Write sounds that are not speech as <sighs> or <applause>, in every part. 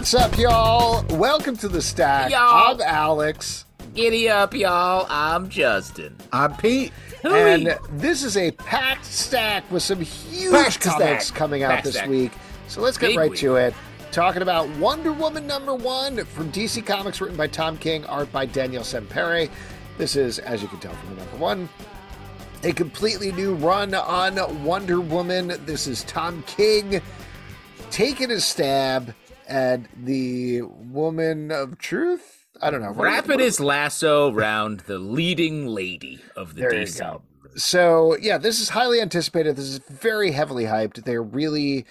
What's up, y'all? Welcome to the stack. Y'all. I'm Alex, Giddy up, y'all. I'm Justin. I'm Pete. and this is a packed stack with some huge Packed comics stack. coming out Packed this stack. week. So let's get Big right week. to it. Talking about Wonder Woman number one from DC Comics, written by Tom King, art by Daniel Sampere. This is, as you can tell from the number one, a completely new run on Wonder Woman. This is Tom King taking a stab at the woman of truth. I don't know. His lasso round the leading lady of the There you go. So yeah, this is highly anticipated. This is very heavily hyped. They're really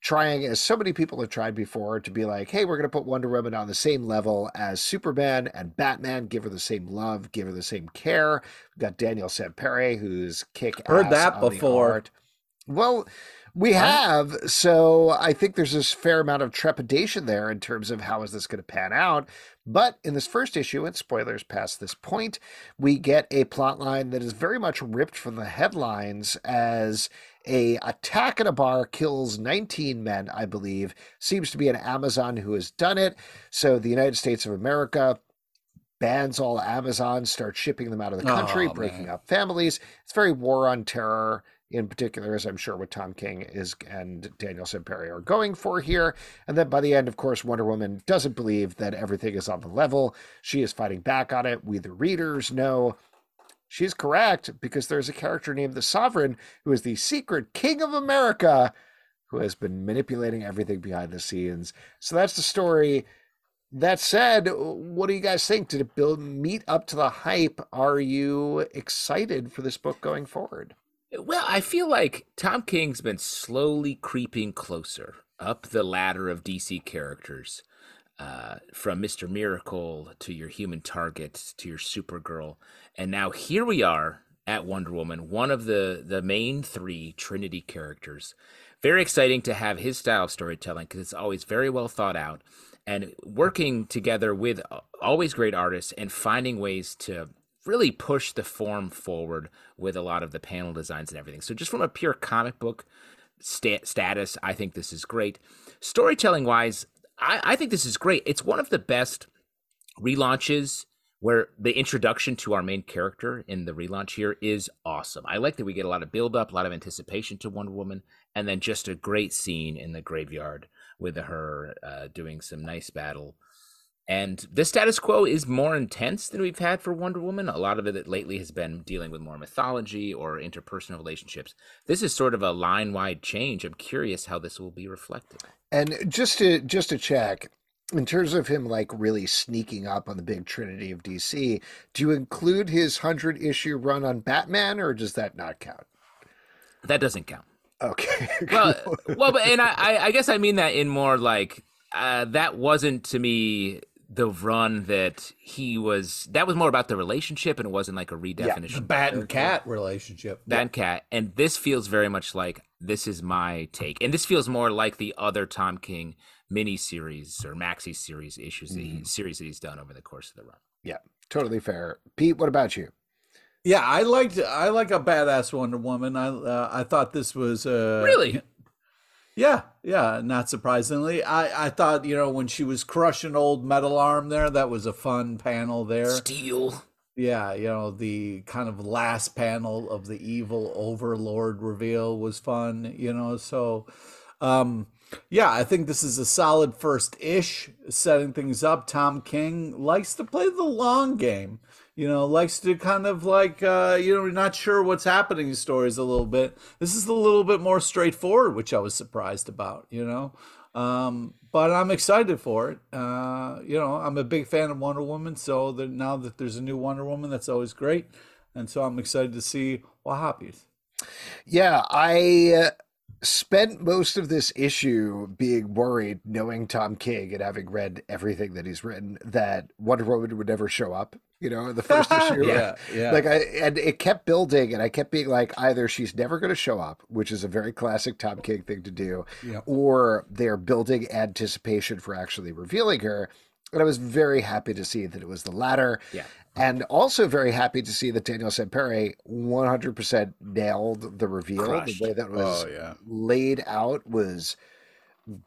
trying, as so many people have tried before, to be like, hey, we're going to put Wonder Woman on the same level as Superman and Batman. Give her the same love, give her the same care. We've got Daniel Sampere, who's kick. Heard that before. Well, we have. So I think there's this fair amount of trepidation there in terms of how is this going to pan out. But in this first issue, and spoilers past this point, we get a plot line that is very much ripped from the headlines as a attack at a bar kills 19 men, I believe. Seems to be an Amazon who has done it. So the United States of America bans all Amazons, starts shipping them out of the country, Oh, breaking up families. It's very war on terror in particular, as I'm sure what Tom King is and Daniel Sampere are going for here. And then by the end, of course, Wonder Woman doesn't believe that everything is on the level. She is fighting back on it. We, the readers, know she's correct because there's a character named the Sovereign who is the secret king of America who has been manipulating everything behind the scenes. So that's the story. That said, what do you guys think? Did it build meet up to the hype? Are you excited for this book going forward? Well, I feel like Tom King's been slowly creeping closer up the ladder of DC characters, uh, from Mister Miracle to your Human Target to your Supergirl, and now here we are at Wonder Woman, one of the the main three Trinity characters. Very exciting to have his style of storytelling because it's always very well thought out, and working together with always great artists and finding ways to really push the form forward with a lot of the panel designs and everything. So just from a pure comic book sta- status, I think this is great. Storytelling wise, I, I think this is great. It's one of the best relaunches where the introduction to our main character in the relaunch here is awesome. I like that we get a lot of build up, a lot of anticipation to Wonder Woman, and then just a great scene in the graveyard with her uh, doing some nice battle. And the status quo is more intense than we've had for Wonder Woman. A lot of it lately has been dealing with more mythology or interpersonal relationships. This is sort of a line wide change. I'm curious how this will be reflected. And just to just to check, in terms of him like really sneaking up on the big trinity of DC, do you include his hundred issue run on Batman, or does that not count? That doesn't count. Okay. <laughs> well, well, but and I, I, guess I mean that in more like uh, that wasn't to me the run that he was. That was more about the relationship, and it wasn't like a redefinition. The bat and cat relationship. Bat and Cat, and this feels very much like this is my take, and this feels more like the other Tom King mini series or maxi series issues that he, series that he's done over the course of the run. yeah, totally fair. Pete, what about you? Yeah, I liked I like a badass Wonder Woman. I uh, I thought this was uh, Really? Yeah, yeah. Not surprisingly, I I thought you know when she was crushing old metal arm there, that was a fun panel there. Steel. Yeah, you know the kind of last panel of the evil overlord reveal was fun. You know, so um yeah, I think this is a solid first ish setting things up. Tom King likes to play the long game. You know, likes to kind of like uh, you know, not sure what's happening in stories a little bit. This is a little bit more straightforward, which I was surprised about, you know. Um, but I'm excited for it. Uh, you know, I'm a big fan of Wonder Woman, so that now that there's a new Wonder Woman, that's always great. And so I'm excited to see what happens. Yeah, I uh, spent most of this issue being worried, knowing Tom King and having read everything that he's written, that Wonder Woman would never show up. You know, the first issue. <laughs> yeah, yeah. Like I and it kept building, and I kept being like, either she's never going to show up, which is a very classic Tom King thing to do, Yeah. or they're building anticipation for actually revealing her. And I was very happy to see that it was the latter. Yeah. And also very happy to see that Daniel Sampere 100% nailed the reveal. Crushed. The way that was Oh, yeah. laid out was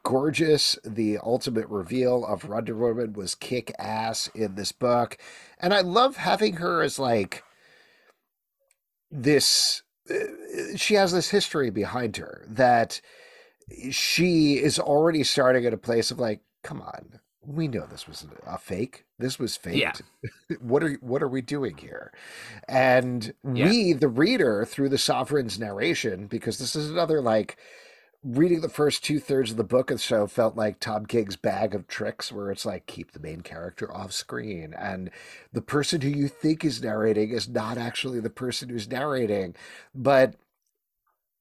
gorgeous. The ultimate reveal of Wonder Woman was kick ass in this book. And I love having her as like this. uh, She has this history behind her that she is already starting at a place of like, come on, we know this was a fake. This was fake. Yeah. <laughs> what are what are we doing here? And Yeah. we, the reader, through the sovereign's narration, because this is another like reading the first two thirds of the book or so felt like Tom King's bag of tricks, where it's like keep the main character off screen, and the person who you think is narrating is not actually the person who's narrating, but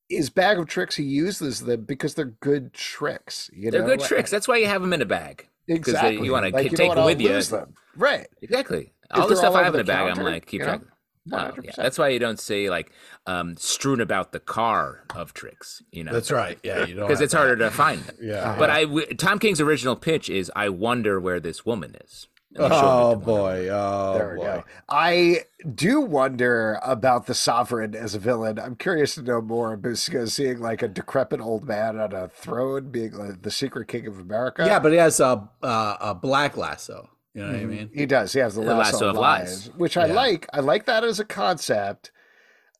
his bag of tricks he uses them because they're good tricks. You They're know? good tricks. That's why you have them in a bag. 'cause they- Exactly. you wanna like, k- you take them with you. them. right? Exactly. If All the stuff I have in a bag, I'm like, keep track. know, Oh, yeah. That's why you don't say like um, strewn about the car of tricks. You know, That's right. Yeah, you don't because it's that. harder to find them. Yeah. But I, w- Tom King's original pitch is, I wonder where this woman is. And they show him Oh into Wonder Woman. boy. Oh There we boy. go. I do wonder about the sovereign as a villain. I'm curious to know more because seeing like a decrepit old man on a throne being like the secret king of America. Yeah, but he has a uh, a black lasso. You know what I Mhm. mean? He does. He has the The lasso, lasso of of lies, lies. which I Yeah. like. I like that as a concept.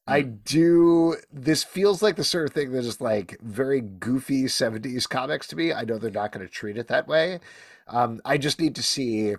I do. This feels like the sort of thing that is like very goofy 70s comics to me. I know they're not going to treat it that way. Um, I just need to see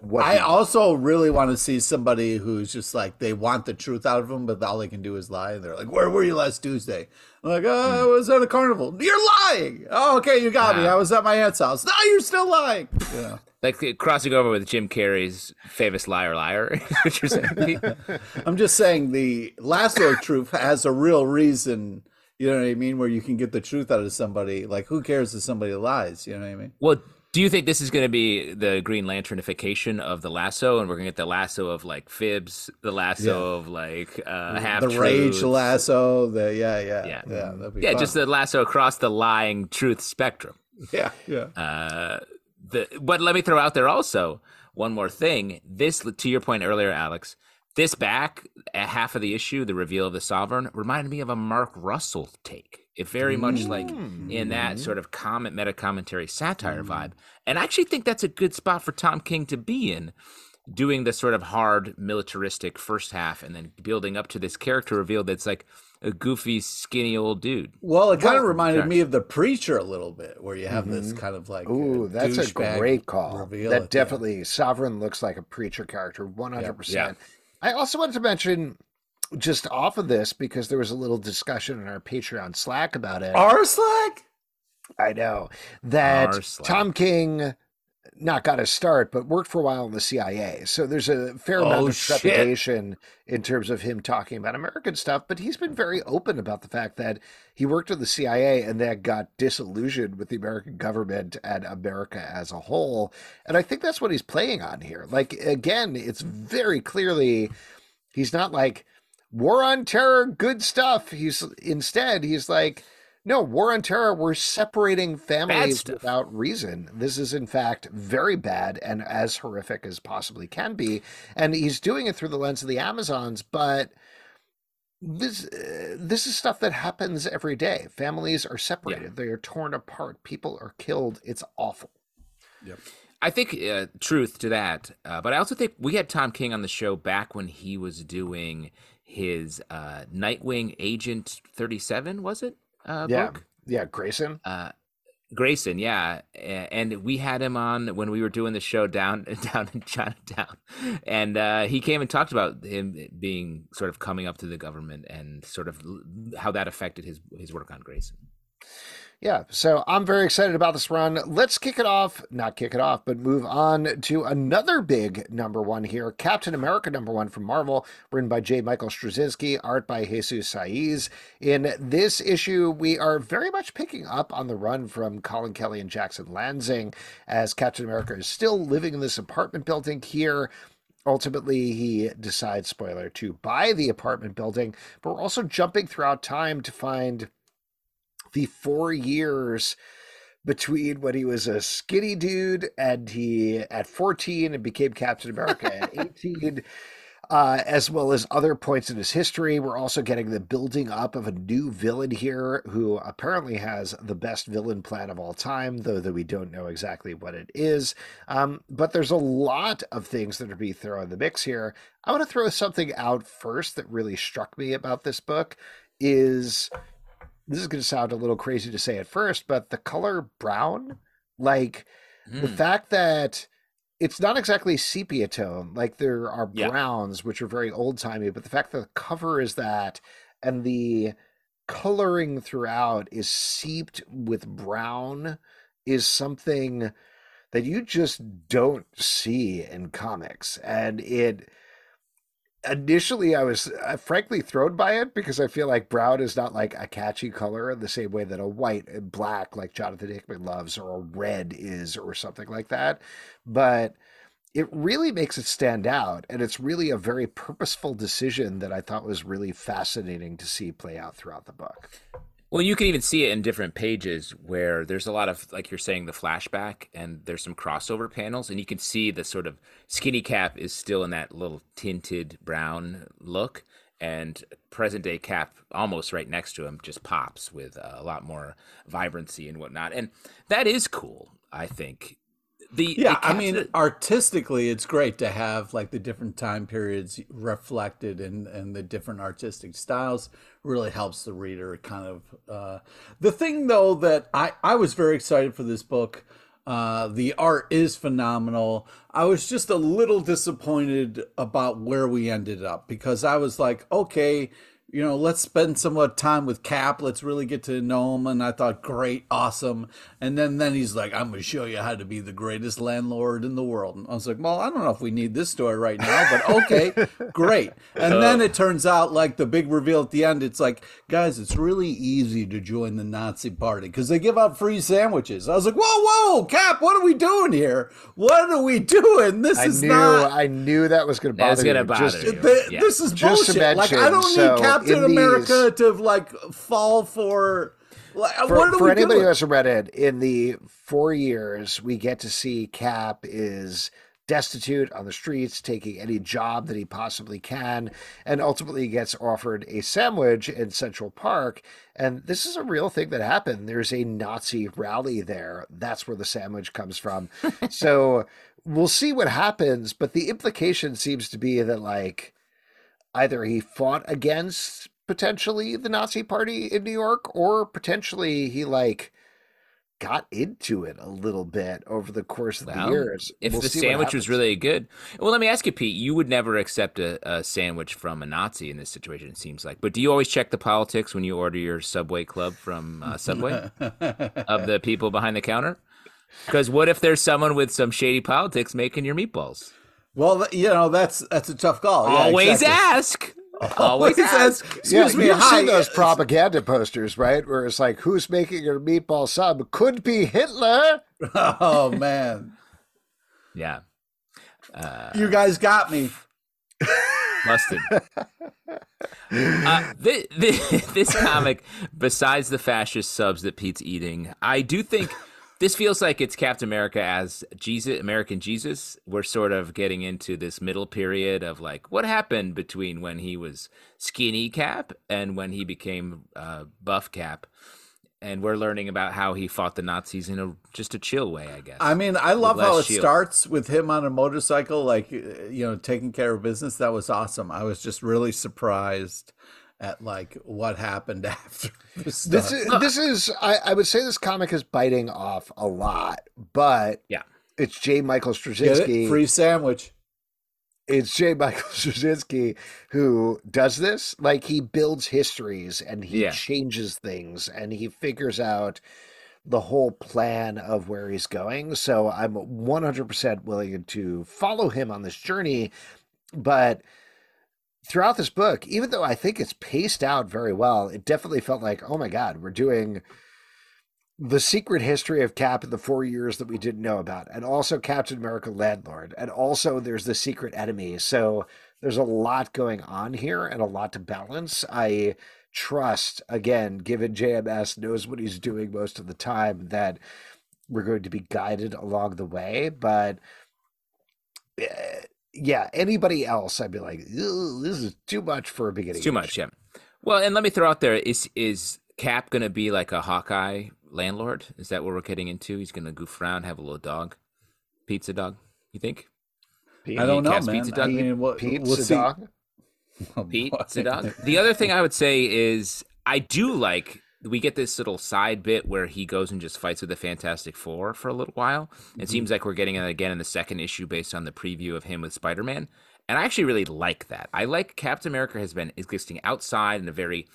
what I he- also really want to see somebody who's just like they want the truth out of them, but all they can do is lie. And they're like, "Where were you last Tuesday?" I'm like, "Oh, I was at a carnival." You're lying. Oh, okay, you got me. I was at my aunt's house. No, you're still lying. Yeah. <laughs> Like crossing over with Jim Carrey's famous liar, liar. <laughs> what you're saying? <laughs> I'm just saying the lasso of truth has a real reason. You know what I mean? Where you can get the truth out of somebody. Like, who cares if somebody lies? You know what I mean? well, do you think this is going to be the Green Lanternification of the lasso, and we're going to get the lasso of like fibs, the lasso of like uh, half the rage lasso. The yeah, yeah, Yeah. yeah. Yeah, just the lasso across the lying truth spectrum. <laughs> yeah, yeah. Uh, the but let me throw out there also one more thing. This to your point earlier, Alex. This back at half of the issue, the reveal of the sovereign, reminded me of a Mark Russell take. It very much like mm-hmm. in that mm-hmm. sort of comment meta commentary satire mm-hmm. vibe. And I actually think that's a good spot for Tom King to be in, doing the sort of hard militaristic first half and then building up to this character reveal that's like a goofy, skinny old dude. Well, it kind of reminded sorry. me of the preacher a little bit, where you have this kind of like Ooh, that's a great call. That at the end. definitely Sovereign looks like a preacher character, one hundred Yeah. percent. I also wanted to mention just off of this because there was a little discussion in our Patreon Slack about it. Our Slack. I know that Tom King not got a start, but worked for a while in the CIA. So there's a fair amount Oh, of trepidation in terms of him talking about American stuff. But he's been very open about the fact that he worked at the CIA and then got disillusioned with the American government and America as a whole. And I think that's what he's playing on here. Like, again, it's very clearly he's not like war on terror, good stuff. He's instead, he's like, no, war on terror, we're separating families without reason. This is, in fact, very bad and as horrific as possibly can be. And he's doing it through the lens of the Amazons, but this uh, this is stuff that happens every day. Families are separated, they are torn apart, people are killed. It's awful. Yep. I think uh, truth to that, uh, but I also think we had Tom King on the show back when he was doing his uh, Nightwing Agent Thirty Seven, was it? Uh, yeah. book? Yeah, Grayson. Uh, Grayson, yeah, and we had him on when we were doing the show down <laughs> down in Chinatown, and uh, he came and talked about him being sort of coming up to the government and sort of how that affected his his work on Grayson. Yeah, so I'm very excited about this run. Let's kick it off, not kick it off, but move on to another big number one here Captain America number one from Marvel, written by J. Michael Straczynski, art by Jesus Saiz. In this issue, we are very much picking up on the run from Colin Kelly and Jackson Lansing as Captain America is still living in this apartment building here. Ultimately, he decides, spoiler, to buy the apartment building, but we're also jumping throughout time to find the four years between when he was a skinny dude and he at 14 and became Captain America at <laughs> 18. uh, as well as other points in his history. We're also getting the building up of a new villain here who apparently has the best villain plan of all time, though that we don't know exactly what it is. Um, but there's a lot of things that are being thrown in the mix here. I want to throw something out first that really struck me about this book is this is going to sound a little crazy to say at first, but the color brown, like mm. the hmm. fact that it's not exactly sepia tone. Like there are browns, yeah. which are very old timey, but the fact that the cover is that and the coloring throughout is seeped with brown is something that you just don't see in comics. And it initially I was uh, frankly thrown by it because I feel like brown is not like a catchy color in the same way that a white and black like Jonathan Hickman loves or a red is or something like that. But it really makes it stand out and it's really a very purposeful decision that I thought was really fascinating to see play out throughout the book. Well, you can even see it in different pages where there's a lot of, like you're saying, the flashback, and there's some crossover panels, and you can see the sort of skinny cap is still in that little tinted brown look, and present day cap almost right next to him just pops with a lot more vibrancy and whatnot. And that is cool, I think the yeah i mean artistically it's great to have like the different time periods reflected in and the different artistic styles really helps the reader kind of uh the thing though that i i was very excited for this book uh the art is phenomenal. I was just a little disappointed about where we ended up because i was like okay you know, let's spend some more time with Cap. Let's really get to know him. And I thought, great, awesome. And then, then he's like, I'm going to show you how to be the greatest landlord in the world. And I was like, well, I don't know if we need this story right now, but okay, <laughs> great. And then it turns out, like the big reveal at the end, it's like, guys, it's really easy to join the Nazi party because they give out free sandwiches. I was like, whoa, whoa, Cap, what are we doing here? What are we doing? This I is knew, not. I knew that was going to bother That's Bother just, you. The, yeah. This is just bullshit. Mention, like, I don't so need Cap Captain America these, to like fall for. Like, for, for anybody who hasn't read it, in the four years we get to see Cap is destitute on the streets, taking any job that he possibly can, and ultimately gets offered a sandwich in Central Park. And this is a real thing that happened. There's a Nazi rally there. That's where the sandwich comes from. <laughs> so we'll see what happens, but the implication seems to be that, like, either he fought against potentially the Nazi party in New York or potentially he like got into it a little bit over the course of well, the years. If we'll the sandwich was really good. Well, let me ask you, Pete, you would never accept a, a, sandwich from a Nazi in this situation, it seems like. But do you always check the politics when you order your Subway Club from uh, Subway <laughs> of the people behind the counter? Because what if there's someone with some shady politics making your meatballs? Well, you know that's that's a tough call. Always exactly. ask. <laughs> Always ask. Excuse yeah, me. You've seen those propaganda posters, right? Where it's like, "Who's making your meatball sub? Could be Hitler." <laughs> Oh man. yeah. Uh, you guys got me. Busted. <laughs> uh, this, this comic, besides the fascist subs that Pete's eating, I do think this feels like it's Captain America as Jesus, American Jesus. We're sort of getting into this middle period of like what happened between when he was skinny Cap and when he became uh, buff Cap. And we're learning about how he fought the Nazis in a just a chill way, I guess. I mean, I love how it shield. starts with him on a motorcycle, like you know, taking care of business. That was awesome. I was just really surprised at like what happened <laughs> after this. This is, this is I, I, would say this comic is biting off a lot, but yeah, it's J. Michael Straczynski. Free sandwich. It's J. Michael <laughs> Straczynski who does this. Like he builds histories and he yeah. changes things and he figures out the whole plan of where he's going. So I'm 100% willing to follow him on this journey, but throughout this book, even though I think it's paced out very well, it definitely felt like, oh my God, we're doing the secret history of Cap in the four years that we didn't know about, and also Captain America Landlord, and also there's the secret enemy. So there's a lot going on here and a lot to balance. I trust, again, given JMS knows what he's doing most of the time, that we're going to be guided along the way. But eh, yeah, anybody else, I'd be like, this is too much for a beginning. It's too much, yeah. Well, and let me throw out there: is is Cap going to be like a Hawkeye landlord? Is that what we're getting into? He's going to goof around, have a little dog, pizza dog. You think? I don't know, Cat's man. pizza I dog? mean, what, Pizza we'll dog. <laughs> Oh, Pete, boy. dog. The other thing I would say is I do like we get this little side bit where he goes and just fights with the Fantastic Four for a little while. It mm-hmm. seems like we're getting it again in the second issue based on the preview of him with Spider Man. And I actually really like that. I like Captain America has been existing outside in a very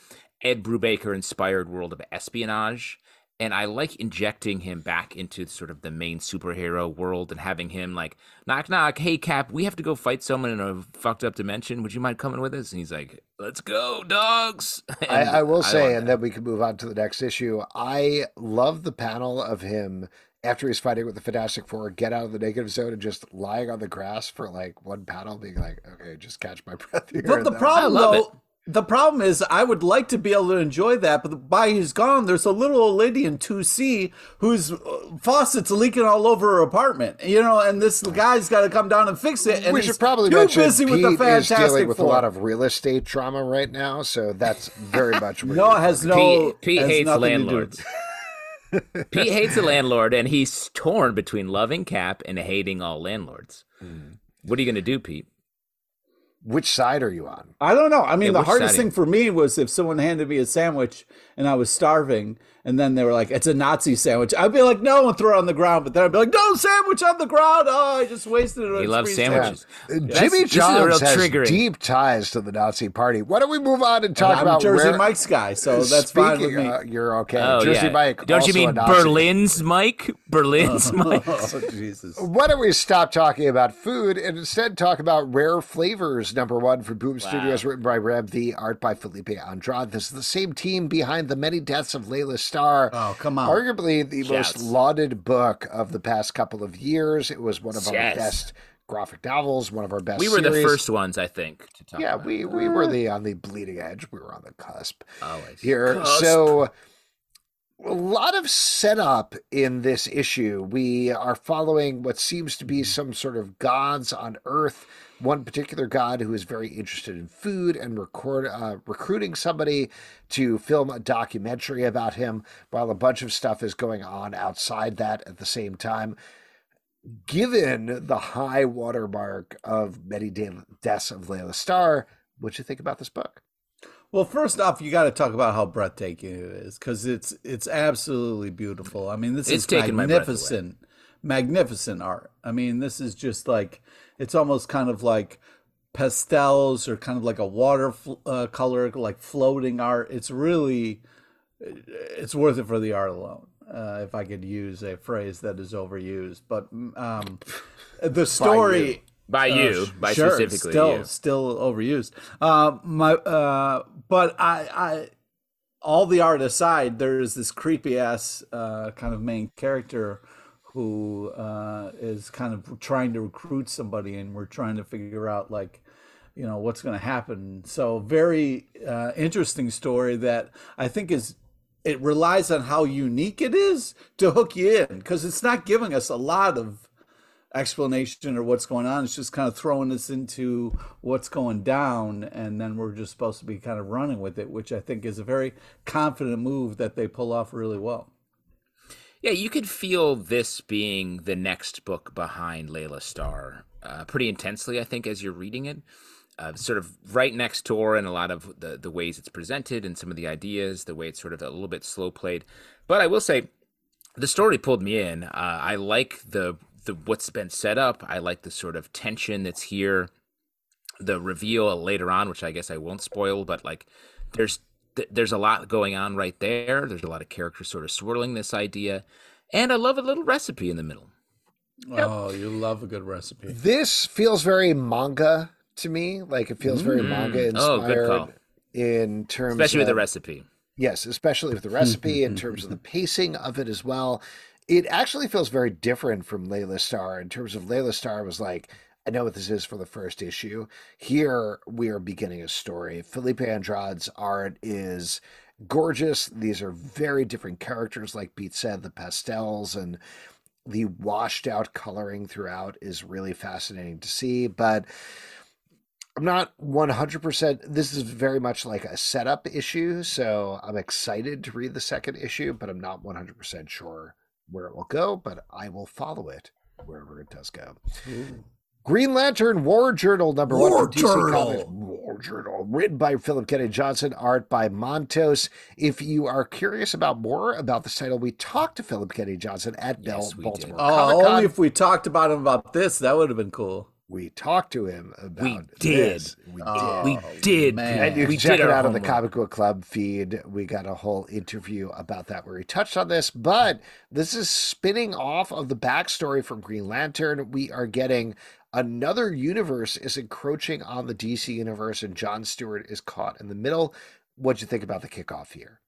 Ed Brubaker inspired world of espionage. And I like injecting him back into sort of the main superhero world and having him like, knock, knock, hey, Cap, we have to go fight someone in a fucked up dimension. Would you mind coming with us? And he's like, let's go, dogs. <laughs> I, I will say, love and that. then we can move on to the next issue. I love the panel of him after he's fighting with the Fantastic Four, get out of the negative zone and just lying on the grass for like one panel, being like, okay, just catch my <laughs> breath here. But the problem, I love though, the problem is, I would like to be able to enjoy that, but by he's gone, there's a little old lady in 2C whose uh, faucet's leaking all over her apartment. You know, and this guy's got to come down and fix it. And we should probably too mention busy Pete with the is dealing with Four. a lot of real estate drama right now, so that's very <laughs> much where Noah has no. Pete, Pete has hates nothing to do. landlords. <laughs> Pete hates a landlord, and he's torn between loving Cap and hating all landlords. Hmm. What are you going to do, Pete? Which side are you on? I don't know. I mean, Yeah, the hardest side? thing for me was if someone handed me a sandwich and I was starving, and then they were like, "It's a Nazi sandwich." I'd be like, "No," and throw it on the ground. But then I'd be like, "No sandwich on the ground! Oh, I just wasted it." He loves sandwiches. Uh, That's- Jimmy this is a real Johns has triggering. deep ties to the Nazi Party. Why don't we move on and talk I'm about a Jersey where, Mike's guy, so that's fine with Speaking, me. uh, you're okay. Oh, Jersey yeah. Mike. Don't you also a mean Nazi. Berlin's Mike? Berlin's <laughs> Mike. oh Jesus! Why don't we stop talking about food and instead talk about Rare Flavors, number one for Boom Studios, written by Reb the art by Felipe Andrade. This is the same team behind The Many Deaths of Laila Starr. Oh, come on. Arguably the Shouts. most lauded book of the past couple of years. It was one of our best graphic novels, one of our best We were the first ones, I think, to talk Yeah, about we, we were the on the bleeding edge. We were on the cusp oh, Always. here. Cusp. So a lot of setup in this issue. We are following what seems to be mm-hmm. some sort of gods on Earth. One particular god who is very interested in food and record uh, recruiting somebody to film a documentary about him, while a bunch of stuff is going on outside that at the same time. Given the high watermark of many De- deaths of Laila Starr, what do you think about this book? Well, first off, you got to talk about how breathtaking it is because it's it's absolutely beautiful. I mean, this It's is taken my breath away. magnificent, magnificent art. I mean, this is just like it's almost kind of like pastels or kind of like a water uh, color, like floating art. It's really it's worth it for the art alone. Uh, if I could use a phrase that is overused, but um, the <laughs> story by uh, you, sh- by sure, specifically still you. still overused. Uh, my uh, but I I all the art aside, there's this creepy ass uh, kind of main character who uh, is kind of trying to recruit somebody, and we're trying to figure out like you know what's going to happen. So very uh, interesting story that I think is it relies on how unique it is to hook you in because it's not giving us a lot of explanation or what's going on. It's just kind of throwing us into what's going down, and then we're just supposed to be kind of running with it, which I think is a very confident move that they pull off really well. Yeah, you could feel this being the next book behind Laila Starr uh, pretty intensely, I think, as you're reading it. Uh, sort of right next door in a lot of the, the ways it's presented and some of the ideas, the way it's sort of a little bit slow played. But I will say, the story pulled me in. Uh, I like the the what's been set up. I like the sort of tension that's here. The reveal later on, which I guess I won't spoil, but like there's th- there's a lot going on right there. There's a lot of characters sort of swirling this idea, and I love a little recipe in the middle. Oh, you love a good recipe. This feels very manga to me. Like it feels very mm. manga Oh, good inspired call. in terms Especially with of the recipe. Yes, especially with the recipe in <laughs> terms of the pacing of it as well. It actually feels very different from Laila Starr in terms of Laila Starr was like, I know what this is for the first issue. Here we are beginning a story. Felipe Andrade's art is gorgeous. These are very different characters, like Pete said, the pastels and the washed out coloring throughout is really fascinating to see, but I'm not 100%. This is very much like a setup issue, so I'm excited to read the second issue, but I'm not 100% sure where it will go, but I will follow it wherever it does go. Ooh. Green Lantern War Journal number War one from DC Comics. War Journal, written by Philip Kennedy Johnson, art by Montos. If you are curious about more about this title, we talked to Philip Kennedy Johnson at yes, Bell, Baltimore. Oh, only if we talked about him about this, that would have been cool. We talked to him about we did. This. we oh, did. we did and you can check it out on the comic book club feed. We got a whole interview about that where he touched on this but this is spinning off of the backstory from green lantern. We are getting another universe is encroaching on the dc universe and john stewart is caught in the middle. What'd you think about the kickoff here?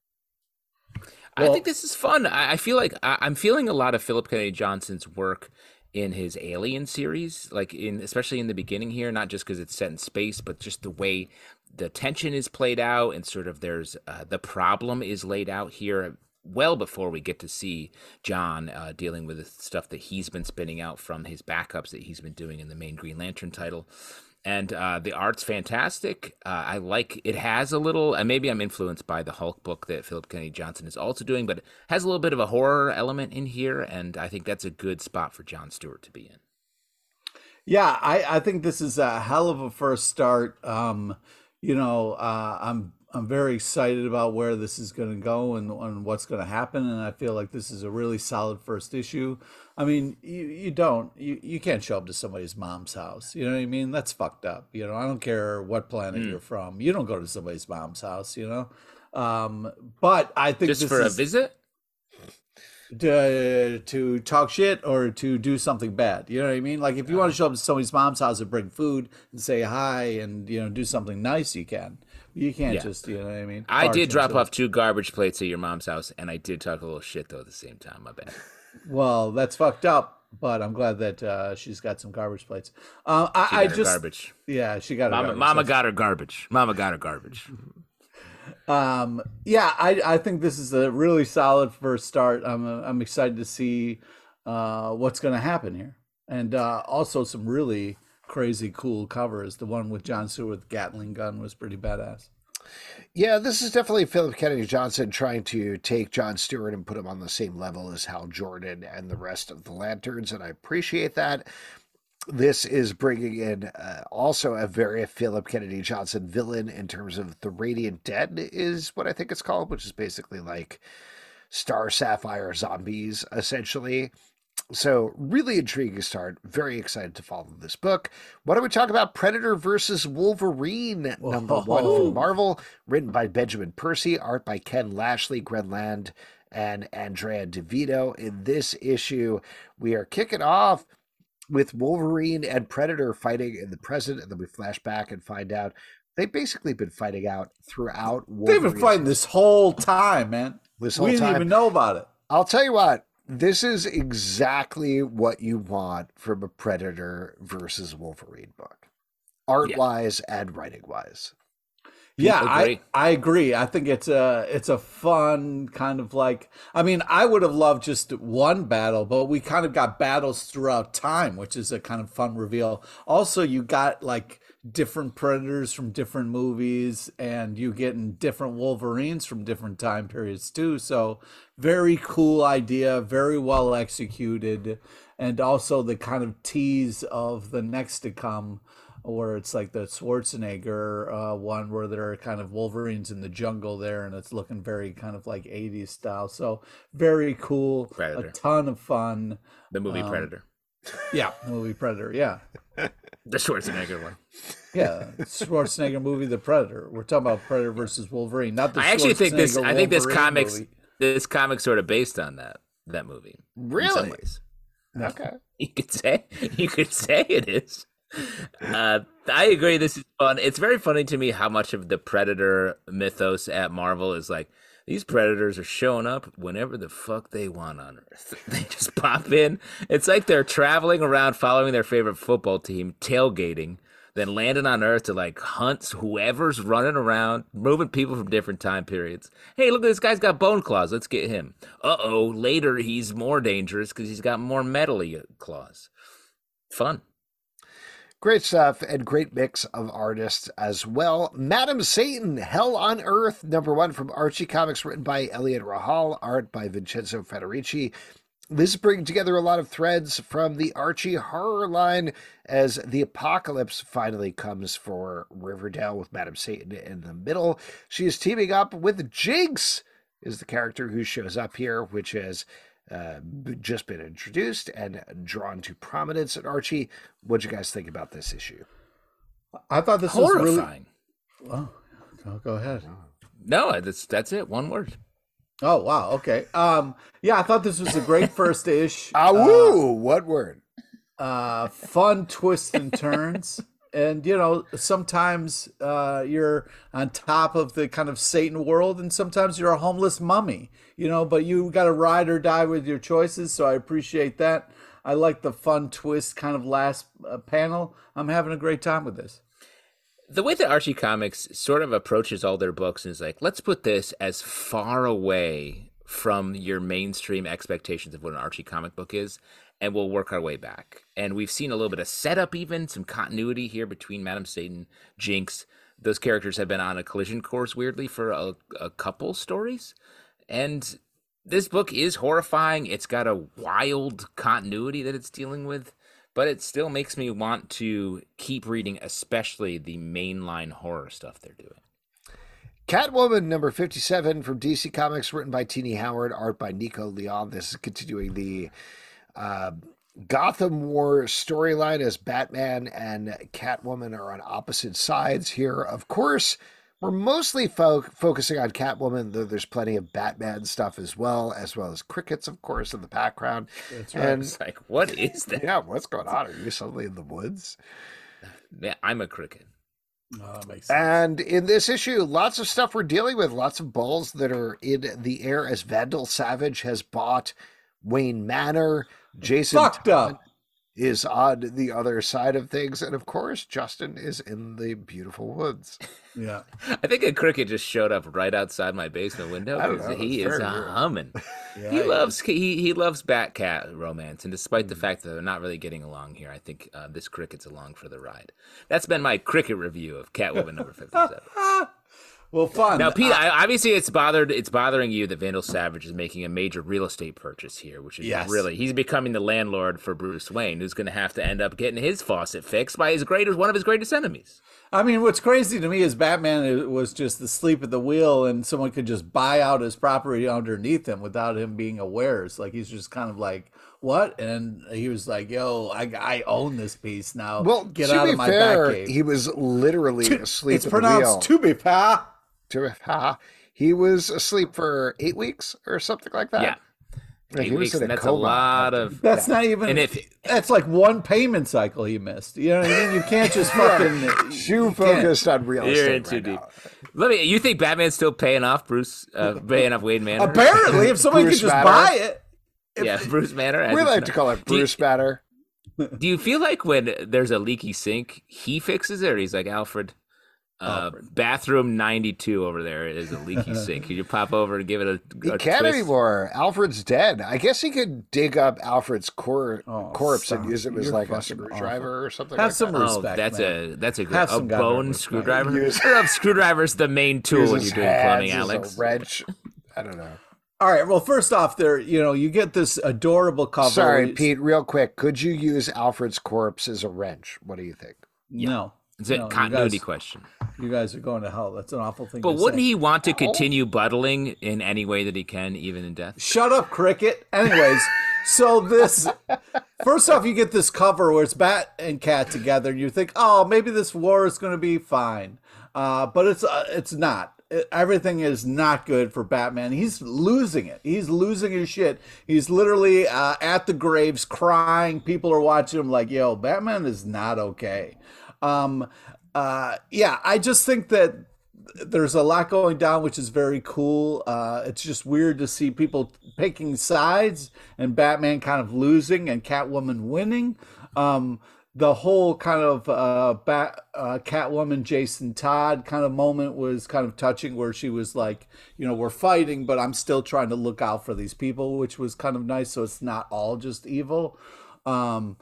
Well, I think this is fun. I feel like I'm feeling a lot of Philip Kennedy Johnson's work in his Alien series, like in especially in the beginning here, not just because it's set in space, but just the way the tension is played out and sort of there's uh, the problem is laid out here well before we get to see John uh, dealing with the stuff that he's been spinning out from his backups that he's been doing in the main Green Lantern title and uh, the art's fantastic. Uh, I like it has a little, and maybe I'm influenced by the Hulk book that Philip Kennedy Johnson is also doing, but it has a little bit of a horror element in here, and I think that's a good spot for John Stewart to be in. Yeah, I, I think this is a hell of a first start. Um, you know, uh, I'm I'm very excited about where this is going to go and, and what's going to happen, and I feel like this is a really solid first issue. I mean, you, you don't you, you can't show up to somebody's mom's house. You know what I mean? That's fucked up. You know, I don't care what planet mm. you're from. You don't go to somebody's mom's house. You know, um, but I think just for is, a visit. To, to talk shit or to do something bad. You know what I mean? Like if you want to show up to somebody's mom's house and bring food and say hi and you know do something nice, you can. You can't yeah. just you know what I mean. I did drop off two garbage plates at your mom's house, and I did talk a little shit though at the same time. My bad. <laughs> Well, that's fucked up. But I'm glad that uh, she's got some garbage plates. Uh, I, I just garbage. Yeah, she got Mama. Mama got her garbage. Mama got her garbage. <laughs> um, yeah, I I think this is a really solid first start. I'm I'm excited to see uh, what's going to happen here, and uh, also some really crazy cool covers. The one with John Stewart Gatling gun was pretty badass. Yeah, this is definitely Philip Kennedy Johnson trying to take John Stewart and put him on the same level as Hal Jordan and the rest of the Lanterns, and I appreciate that. This is bringing in uh, also a very Philip Kennedy Johnson villain in terms of the Radiant Dead, is what I think it's called, which is basically like Star Sapphire zombies, essentially. So, really intriguing start. Very excited to follow this book. Why don't we talk about Predator versus Wolverine, Whoa. number one from Marvel, written by Benjamin Percy, art by Ken Lashley, Greg Land, and Andrea Di Vito. In this issue, we are kicking off with Wolverine and Predator fighting in the present, and then we flash back and find out they've basically been fighting out throughout. Wolverine's They've been fighting this whole time, man. This whole we didn't time. even know about it. I'll tell you what, this is exactly what you want from a Predator versus Wolverine book, art yeah. wise and writing wise. Yeah, I, I agree. I think it's a it's a fun kind of like I mean, I would have loved just one battle, but we kind of got battles throughout time, which is a kind of fun reveal. Also, you got like different predators from different movies and you getting different wolverines from different time periods too so very cool idea very well executed and also the kind of tease of the next to come where it's like the Schwarzenegger uh, one where there are kind of Wolverines in the jungle there, and it's looking very kind of like 80s style. So very cool, Predator. a ton of fun. The movie um, Predator. Yeah, <laughs> the movie Predator. Yeah, <laughs> the Schwarzenegger one. Yeah, Schwarzenegger movie, The Predator. We're talking about Predator versus Wolverine, not the. I actually think this. I think this comics. Movie. This comic sort of based on that that movie. Really? Okay. <laughs> You could say you could say it is. Uh, I agree. This is fun. It's very funny to me how much of the Predator mythos at Marvel is like these predators are showing up whenever the fuck they want on Earth. <laughs> They just pop in. It's like they're traveling around following their favorite football team, tailgating. then landing on Earth to like hunt whoever's running around, moving people from different time periods. Hey, look, this guy's got bone claws. Let's get him. Uh oh, later he's more dangerous because he's got more metally claws. Fun. Great stuff and great mix of artists as well. Madam Satan, Hell on Earth, number one from Archie Comics, written by Eliot Rahal, art by Vincenzo Federici. This is bringing together a lot of threads from the Archie horror line as the apocalypse finally comes for Riverdale with Madam Satan in the middle. She is teaming up with Jinx, is the character who shows up here, which has uh, just been introduced and drawn to prominence at Archie. What'd you guys think about this issue? I thought this Horrifying. was really. Oh, go ahead. No, that's that's it. One word. Oh wow, okay. Um yeah, I thought this was a great <laughs> first ish. Ah, woo! what word? Uh fun twists and turns. And you know, sometimes uh you're on top of the kind of Satan world and sometimes you're a homeless mummy, you know, but you got to ride or die with your choices, so I appreciate that. I like the fun twist kind of last uh, panel. I'm having a great time with this the way that Archie Comics sort of approaches all their books is like, let's put this as far away from your mainstream expectations of what an Archie comic book is, and we'll work our way back. And we've seen a little bit of setup, even some continuity here between Madam Satan, Jinx. Those characters have been on a collision course, weirdly, for a, a couple stories. And this book is horrifying. It's got a wild continuity that it's dealing with but it still makes me want to keep reading, especially the mainline horror stuff they're doing. Catwoman number 57 from DC Comics, written by Tini Howard, art by Nico Leon. This is continuing the uh, Gotham War storyline as Batman and Catwoman are on opposite sides here. Of course, we're mostly fo- focusing on Catwoman, though there's plenty of Batman stuff as well, as well as crickets, of course, in the background. That's right. And it's like, what is that? Yeah, what's going on? Are you suddenly in the woods? <sighs> Yeah, I'm a cricket. Oh, that makes sense. And in this issue, lots of stuff we're dealing with, lots of balls that are in the air as Vandal Savage has bought Wayne Manor. Jason fucked up is on the other side of things. And of course, Justin is in the beautiful woods. <laughs> Yeah. I think a cricket just showed up right outside my basement window because he is humming. <laughs> yeah, he loves he, he loves bat cat romance. And despite mm-hmm. the fact that they're not really getting along here, I think uh, this cricket's along for the ride. That's been my cricket review of Catwoman number 57. <laughs> Well, fun. Now, Pete, uh, obviously it's bothered. It's bothering you that Vandal Savage is making a major real estate purchase here, which is yes. really he's becoming the landlord for Bruce Wayne, who's going to have to end up getting his faucet fixed by his greatest one of his greatest enemies. I mean, what's crazy to me is Batman was just asleep at the wheel, and someone could just buy out his property underneath him without him being aware. It's like he's just kind of like, "What?" And he was like, "Yo, I, I own this piece now. Well, get out of my fair, He was literally asleep. It's pronounced to be pa to ha, he was asleep for eight weeks or something like that. Yeah. Eight weeks, and that's coma. a lot of. <laughs> That's not even. And if that's like one payment cycle he missed. You know what I mean? You can't just <laughs> fucking. Too focused on real estate. You're in too right deep. Now. Let me. You think Batman's still paying off Bruce? Uh, paying off Wayne Manor? Apparently, if <laughs> somebody could just Matter. buy it. If, yeah, Bruce Manor. We like to call it Bruce Manor. Do you feel like when there's a leaky sink, he fixes it, or he's like Alfred? Uh, bathroom 92 over there is a leaky <laughs> sink. Could you pop over and give it a, a He can't twist? anymore. Alfred's dead. I guess he could dig up Alfred's cor- oh, corpse stop. and use it as like a screwdriver awful. or something. Have like some that. respect. Oh, that's man. a that's a, good, a bone screwdriver. Use, <laughs> screwdriver's the main tool when you're doing plumbing, Alex. wrench. I don't know. All right. Well, first off, there you know you get this adorable cover. Sorry, Pete. Real quick, could you use Alfred's corpse as a wrench? What do you think? No. It's a no, continuity guys, question. You guys are going to hell. That's an awful thing. But wouldn't say. he want to continue buttling in any way that he can, even in death? Shut up, cricket. Anyways, so this first off, you get this cover where it's Bat and Cat together, and you think, oh, maybe this war is going to be fine, uh, but it's uh, it's not. It, everything is not good for Batman. He's losing it. He's losing his shit. He's literally uh, at the graves crying. People are watching him like, yo, Batman is not okay. Um, uh, yeah, I just think that there's a lot going down, which is very cool. Uh, it's just weird to see people picking sides and Batman kind of losing and Catwoman winning. Um, the whole kind of uh, bat, uh, Catwoman Jason Todd kind of moment was kind of touching, where she was like, you know, we're fighting, but I'm still trying to look out for these people, which was kind of nice. So it's not all just evil. Um,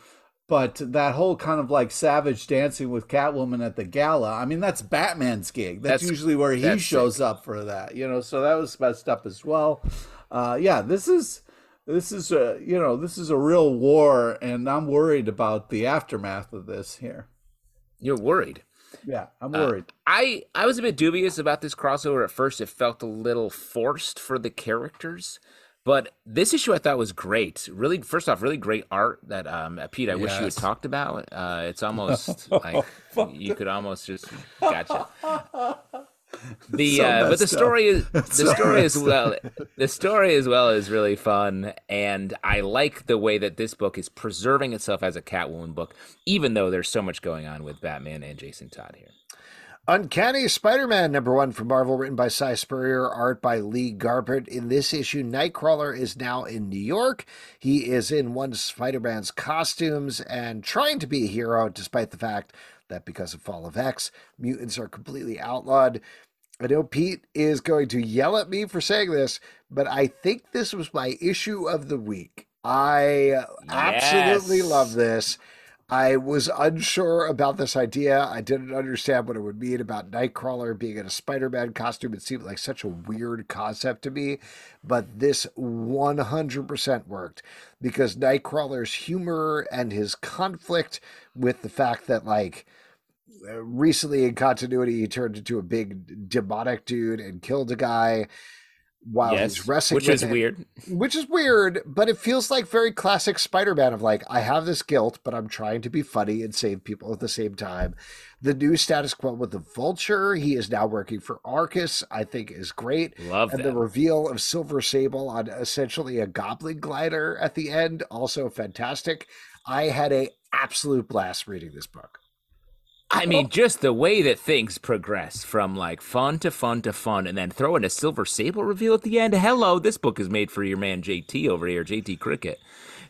but that whole kind of like savage dancing with Catwoman at the gala, I mean, that's Batman's gig. That's, That's- usually where he shows sick. up for that, you know. So that was messed up as well. Uh, yeah, this is this is a you know this is a real war, and I'm worried about the aftermath of this here. You're worried. Yeah, I'm Uh, worried. I I was a bit dubious about this crossover at first. It felt a little forced for the characters, but this issue I thought was great. Really, first off, really great art that um, Pete. I wish you had talked about. Uh, it's <laughs> almost like you could almost just gotcha. <laughs> The So uh, but the messed up. story is <laughs> the So story as well. The story as well is really fun, and I like the way that this book is preserving itself as a Catwoman book, even though there's so much going on with Batman and Jason Todd here. Uncanny Spider-Man number one from Marvel, written by Si Spurrier, art by Lee Garbett. In this issue, Nightcrawler is now in New York. He is in one Spider-Man's costumes and trying to be a hero, despite the fact that because of Fall of X, mutants are completely outlawed. I know Pete is going to yell at me for saying this, but I think this was my issue of the week. I absolutely love this. I was unsure about this idea. I didn't understand what it would mean about Nightcrawler being in a Spider Man costume. It seemed like such a weird concept to me, but this 100% worked because Nightcrawler's humor and his conflict with the fact that, like, recently in continuity, he turned into a big demonic dude and killed a guy while he's wrestling which is it weird. which is weird, but it feels like very classic Spider-Man of like, I have this guilt, but I'm trying to be funny and save people at the same time. The new status quo with the Vulture, he is now working for Orchis, I think is great. Love and that. the reveal of Silver Sable on essentially a goblin glider at the end, also fantastic. I had a absolute blast reading this book. I mean, just the way that things progress from like fun to fun to fun, and then throw in a silver sable reveal at the end. Hello, this book is made for your man JT over here, JT Cricket.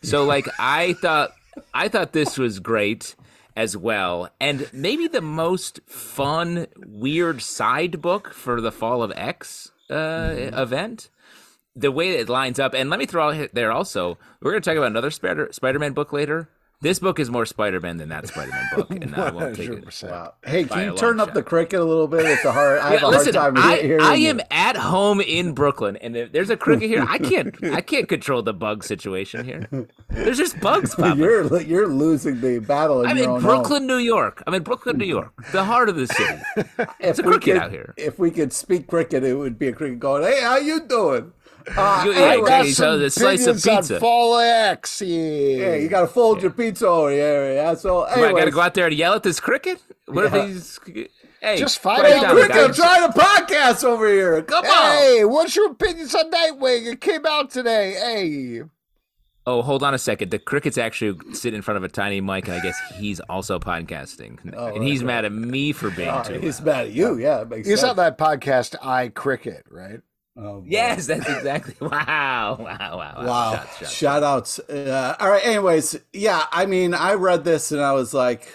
So, <laughs> like, I thought, I thought this was great as well, and maybe the most fun, weird side book for the Fall of X uh, event. The way it lines up, and let me throw out there also, we're going to talk about another Spider Spider-Man book later. This book is more Spider-Man than that Spider-Man book, and I won't take it. <laughs> Wow. Hey, can you turn up shot. the cricket a little bit? It's a hard. I have Yeah, a listen, hard time I, hearing I you. am at home in Brooklyn, and if there's a cricket here, I can't I <laughs> can't control the bug situation here. There's just bugs <laughs> popping. You're you're losing the battle in I'm your in own Brooklyn, New York. I'm in Brooklyn, New York, the heart of the city. It's a cricket could- out here. If we could speak cricket, it would be a cricket going, "Hey, how you doing?" Uh, You- anyway, yeah, I got Okay, so the slice of opinions on pizza. Fall X. Yeah. yeah, you got to fold your pizza over here. Yeah, so What, I got to go out there and yell at this cricket. What Yeah. if he's? Hey, Just find quiet out down, cricket, I'm trying to podcast over here. Come on. Hey, what's your opinions on Nightwing? It came out today. Hey. Oh, hold on a second. The cricket's actually sitting in front of a tiny mic, and I guess he's also podcasting, <laughs> Oh, and he's right, mad at me for being Oh, too. he's loud. mad at you. Yeah, it makes You saw sense. that podcast, I Cricket, right? Oh. Yes, that's exactly. <laughs> Wow, wow, wow, wow. Wow. Shots, shots. Shout outs. Uh, all right. Anyways, yeah, I mean, I read this and I was like,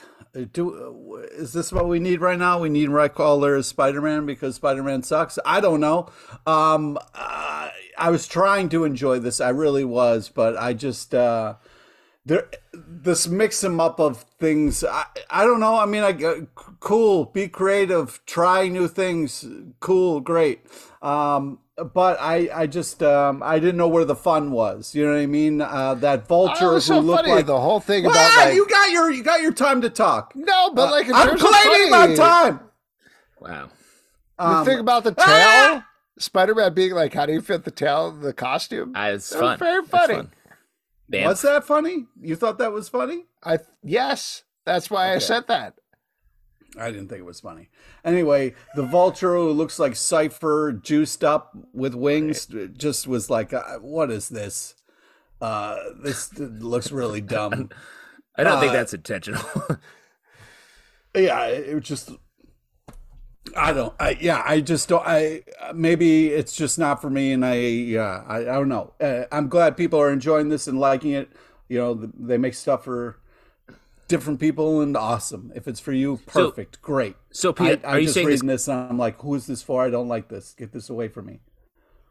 do is this what we need right now? We need Nightcrawler as Spider-Man because Spider-Man sucks. I don't know. Um, uh, I was trying to enjoy this. I really was, but I just uh, there this mix 'em up of things. I, I don't know. I mean, I cool, be creative, try new things. Cool, great. Um, but I, I just, um, I didn't know where the fun was. You know what I mean? Uh, that vulture Oh, it was who looked funny. like the whole thing Well, about like you got your, you got your time to talk. no, but like in I'm terms of claiming funny, my time. Wow. The Um, thing about the tail, ah! Spider-Man being like, "How do you fit the tail in the costume?" Uh, it's was fun. very funny. fun. Was that funny? You thought that was funny? I yes, that's why I said that. I didn't think it was funny. Anyway, the vulture who looks like Cypher juiced up with wings just was like, uh, what is this? Uh, this looks really dumb. <laughs> I don't think uh, that's intentional. <laughs> yeah, it it was just. I don't. I yeah. I just don't. I maybe it's just not for me, and I yeah. I, I don't know. Uh, I'm glad people are enjoying this and liking it. You know, they make stuff for different people and awesome. If it's for you, perfect, so, great. So, Pete, I, I'm just reading this, this and I'm like, who is this for? I don't like this. Get this away from me.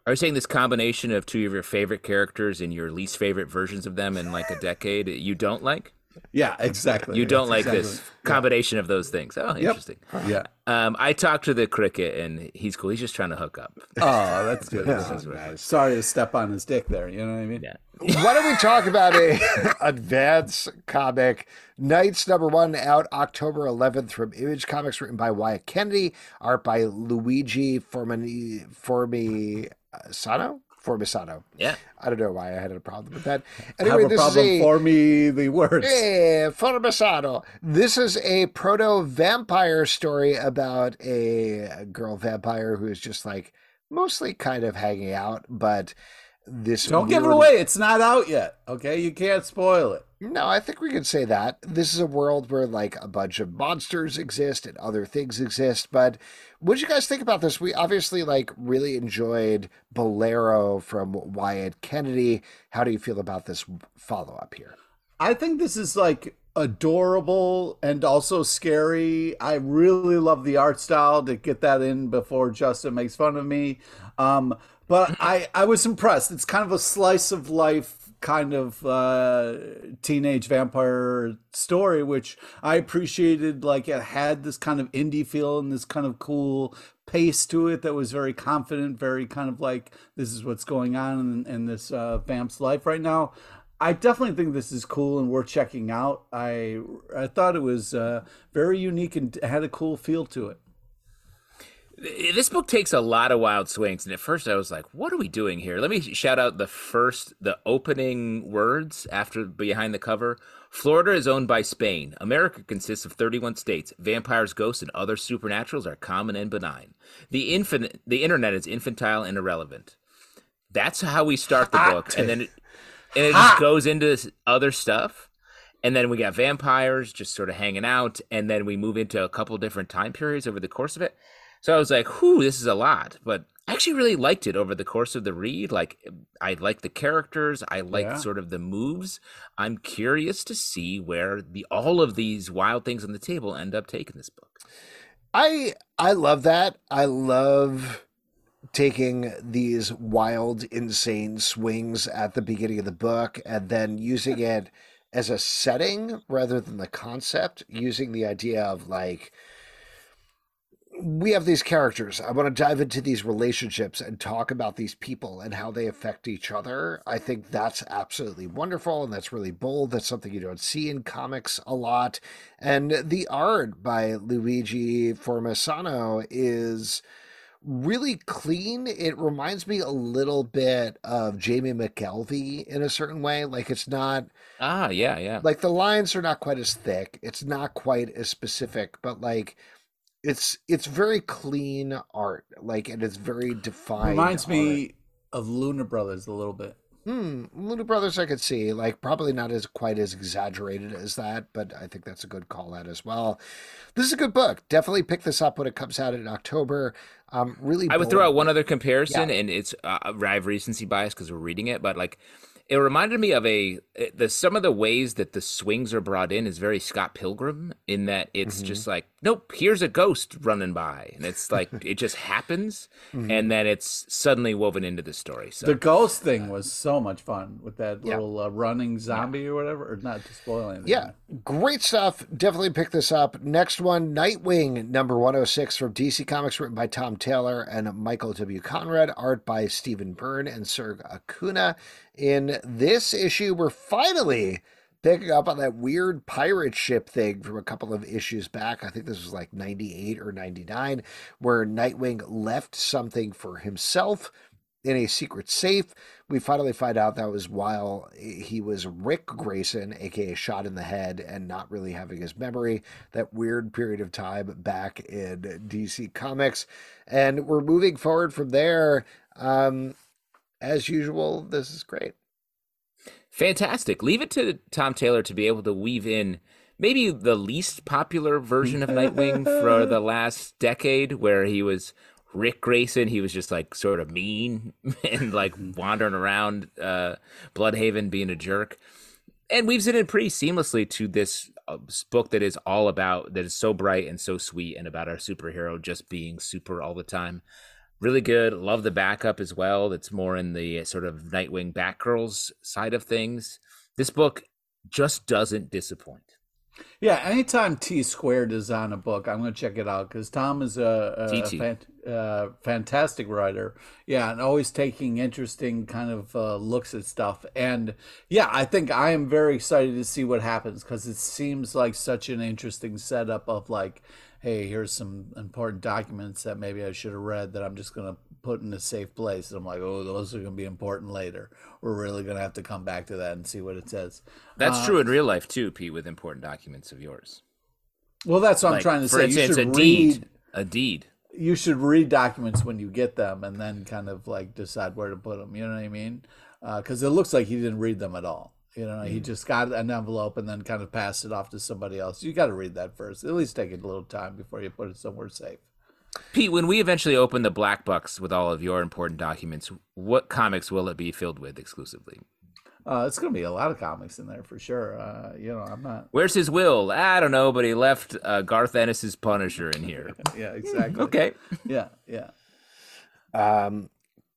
Are you saying this combination of two of your favorite characters and your least favorite versions of them in like a decade you don't like? Yeah, exactly. You don't That's like exactly. this combination of those things. Oh, interesting. Yeah. Um, I talked to the cricket and he's cool. He's just trying to hook up. Oh, that's good. <laughs> That's right. Sorry to step on his dick there. You know what I mean? Yeah. Why don't we talk about a <laughs> advance comic? Nights number one out October 11th from Image Comics, written by Wyatt Kennedy, art by Luigi Formini Formisano. Formisano. Yeah. I don't know why I had a problem with that. <laughs> Anyway, this is a for me the words. Eh, Formisano. This is a proto vampire story about a girl vampire who is just like mostly kind of hanging out, but this Don't give it away. It's not out yet. Okay, you can't spoil it. No, I think we could say that. This is a world where like a bunch of monsters exist and other things exist. But what did you guys think about this? We obviously like really enjoyed Bolero from Wyatt Kennedy. How do you feel about this follow up here? I think this is like adorable and also scary. I really love the art style to get that in before Justin makes fun of me. Um, but I, I was impressed. It's kind of a slice of life kind of uh, teenage vampire story, which I appreciated. Like it had this kind of indie feel and this kind of cool pace to it that was very confident, very kind of like this is what's going on in, in this uh, vamp's life right now. I definitely think this is cool and worth checking out. I I thought it was uh, very unique and had a cool feel to it. This book takes a lot of wild swings, and at first I was like, "What are we doing here?" Let me shout out the first, the opening words after behind the cover. Florida is owned by Spain. America consists of 31 states. Vampires, ghosts, and other supernaturals are common and benign. The infinite, the internet is infantile and irrelevant. That's how we start the book, and then it, and it just goes into other stuff. And then we got vampires just sort of hanging out, and then we move into a couple different time periods over the course of it. So I was like, whew, this is a lot. But I actually really liked it over the course of the read. Like, I like the characters. I like Yeah. sort of the moves. I'm curious to see where the all of these wild things on the table end up taking this book. I I love that. I love taking these wild, insane swings at the beginning of the book and then using <laughs> it as a setting rather than the concept, using the idea of like we have these characters. I want to dive into these relationships and talk about these people and how they affect each other. I think that's absolutely wonderful and that's really bold. That's something you don't see in comics a lot. And the art by Luigi Formisano is really clean. It reminds me a little bit of Jamie McKelvie in a certain way. Like it's not Ah, yeah, yeah. like the lines are not quite as thick. It's not quite as specific, but like it's it's very clean art. Like and it's very defined. Reminds art. me of Luna Brothers a little bit. Hmm, Luna Brothers, I could see like probably not as quite as exaggerated as that, but I think that's a good call out as well. This is a good book. Definitely pick this up when it comes out in October. Um, really, I would throw out one other comparison, Yeah. and it's uh, I have recency bias because we're reading it, but like it reminded me of a the some of the ways that the swings are brought in is very Scott Pilgrim in that it's Mm-hmm. just like nope, here's a ghost running by, and it's like <laughs> it just happens, Mm-hmm. and then it's suddenly woven into the story. So The ghost thing was so much fun with that Yeah. little uh, running zombie or whatever. Or not to spoil anything. Yeah, great stuff. Definitely pick this up. Next one, Nightwing, number 106 from DC Comics, written by Tom Taylor and Michael W. Conrad, art by Stephen Byrne and Serg Acuna. In this issue, we're finally picking up on that weird pirate ship thing from a couple of issues back. I think this was like 98 or 99, where Nightwing left something for himself in a secret safe. We finally find out that was while he was Ric Grayson, aka shot in the head and not really having his memory, that weird period of time back in DC Comics. And we're moving forward from there. Um, as usual, this is great. Fantastic. Leave it to Tom Taylor to be able to weave in maybe the least popular version of Nightwing for the <laughs> last decade, where he was Ric Grayson. He was just like sort of mean <laughs> and like wandering around uh, Blüdhaven being a jerk. and weaves it in pretty seamlessly to this uh, book that is all about that is so bright and so sweet and about our superhero just being super all the time. Really good. Love the backup as well. That's more in the sort of Nightwing Batgirls side of things. This book just doesn't disappoint. Yeah, anytime T squared is on a book, I'm going to check it out because Tom is a, a, a uh, fantastic writer. Yeah, and always taking interesting kind of uh, looks at stuff. And yeah, I think I am very excited to see what happens because it seems like such an interesting setup of like, hey, here's some important documents that maybe I should have read that I'm just going to put in a safe place. And I'm like, oh, those are going to be important later. We're really going to have to come back to that and see what it says. That's uh, true in real life too, Pete, with important documents of yours. Well, that's what like, I'm trying to for say. Instance, you a should deed. read. A deed. You should read documents when you get them, and then kind of like decide where to put them. You know what I mean? Because uh, it looks like he didn't read them at all. You know, mm. he just got an envelope and then kind of passed it off to somebody else. You got to read that first. At least take it a little time before you put it somewhere safe. Pete, when we eventually open the black box with all of your important documents, what comics will it be filled with exclusively? Uh, it's going to be a lot of comics in there for sure. Uh, you know, I'm not. Where's his will? I don't know, but he left uh, Garth Ennis's Punisher in here. <laughs> yeah, exactly. okay. Yeah, yeah. Um,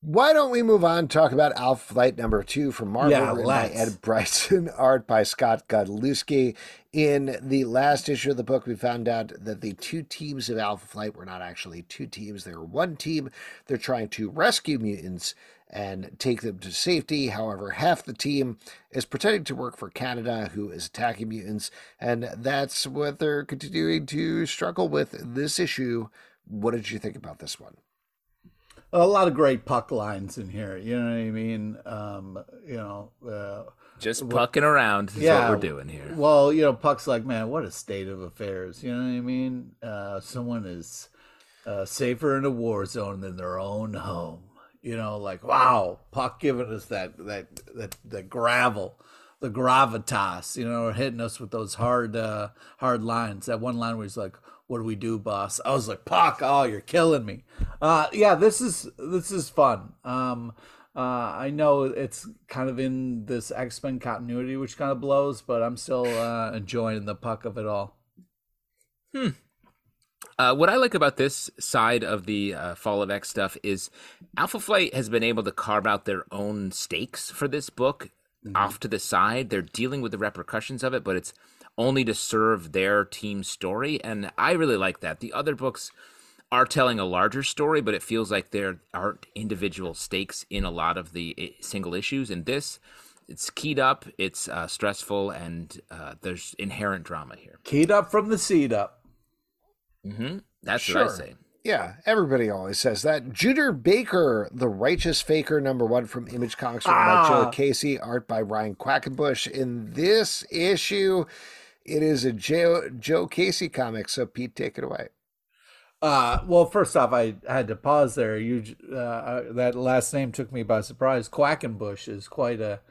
why don't we move on talk about Alpha Flight number two from Marvel yeah, by Ed Brisson, <laughs> art by Scott Godlewski. In the last issue of the book, we found out that the two teams of Alpha Flight were not actually two teams, they were one team. They're trying to rescue mutants and take them to safety. However, half the team is pretending to work for Canada, who is attacking mutants, and that's what they're continuing to struggle with this issue. What did you think about this one? A lot of great puck lines in here. You know what I mean? Um, you know, uh, just pucking around is yeah, what we're doing here. Well, you know, puck's like, man, what a state of affairs. You know what I mean? Uh, someone is uh, safer in a war zone than their own home. You know, like wow, puck giving us that that that the gravel, the gravitas. You know, hitting us with those hard uh, hard lines. That one line where he's like what do we do, boss? I was like, Puck, oh, you're killing me. Uh, yeah, this is this is fun. Um, uh, I know it's kind of in this X Men continuity, which kind of blows, but I'm still uh, enjoying the puck of it all. Hmm. Uh, what I like about this side of the uh, Fall of X stuff is Alpha Flight has been able to carve out their own stakes for this book mm-hmm. off to the side. They're dealing with the repercussions of it, but it's only to serve their team story. And I really like that. The other books are telling a larger story, but it feels like there aren't individual stakes in a lot of the eh, single issues. And this, it's keyed up, it's uh, stressful, and uh, there's inherent drama here. Keyed up from the seed up. Mm-hmm. That's sure. what I say. Yeah, everybody always says that. Junior Baker, The Righteous Faker, number one from Image Comics, written ah. by Joe Casey, art by Ryan Quackenbush. In this issue, it is a Joe, Joe Casey comic, so Pete, take it away. Uh, well, first off, I had to pause there. You uh, uh, that last name took me by surprise. Quackenbush is quite a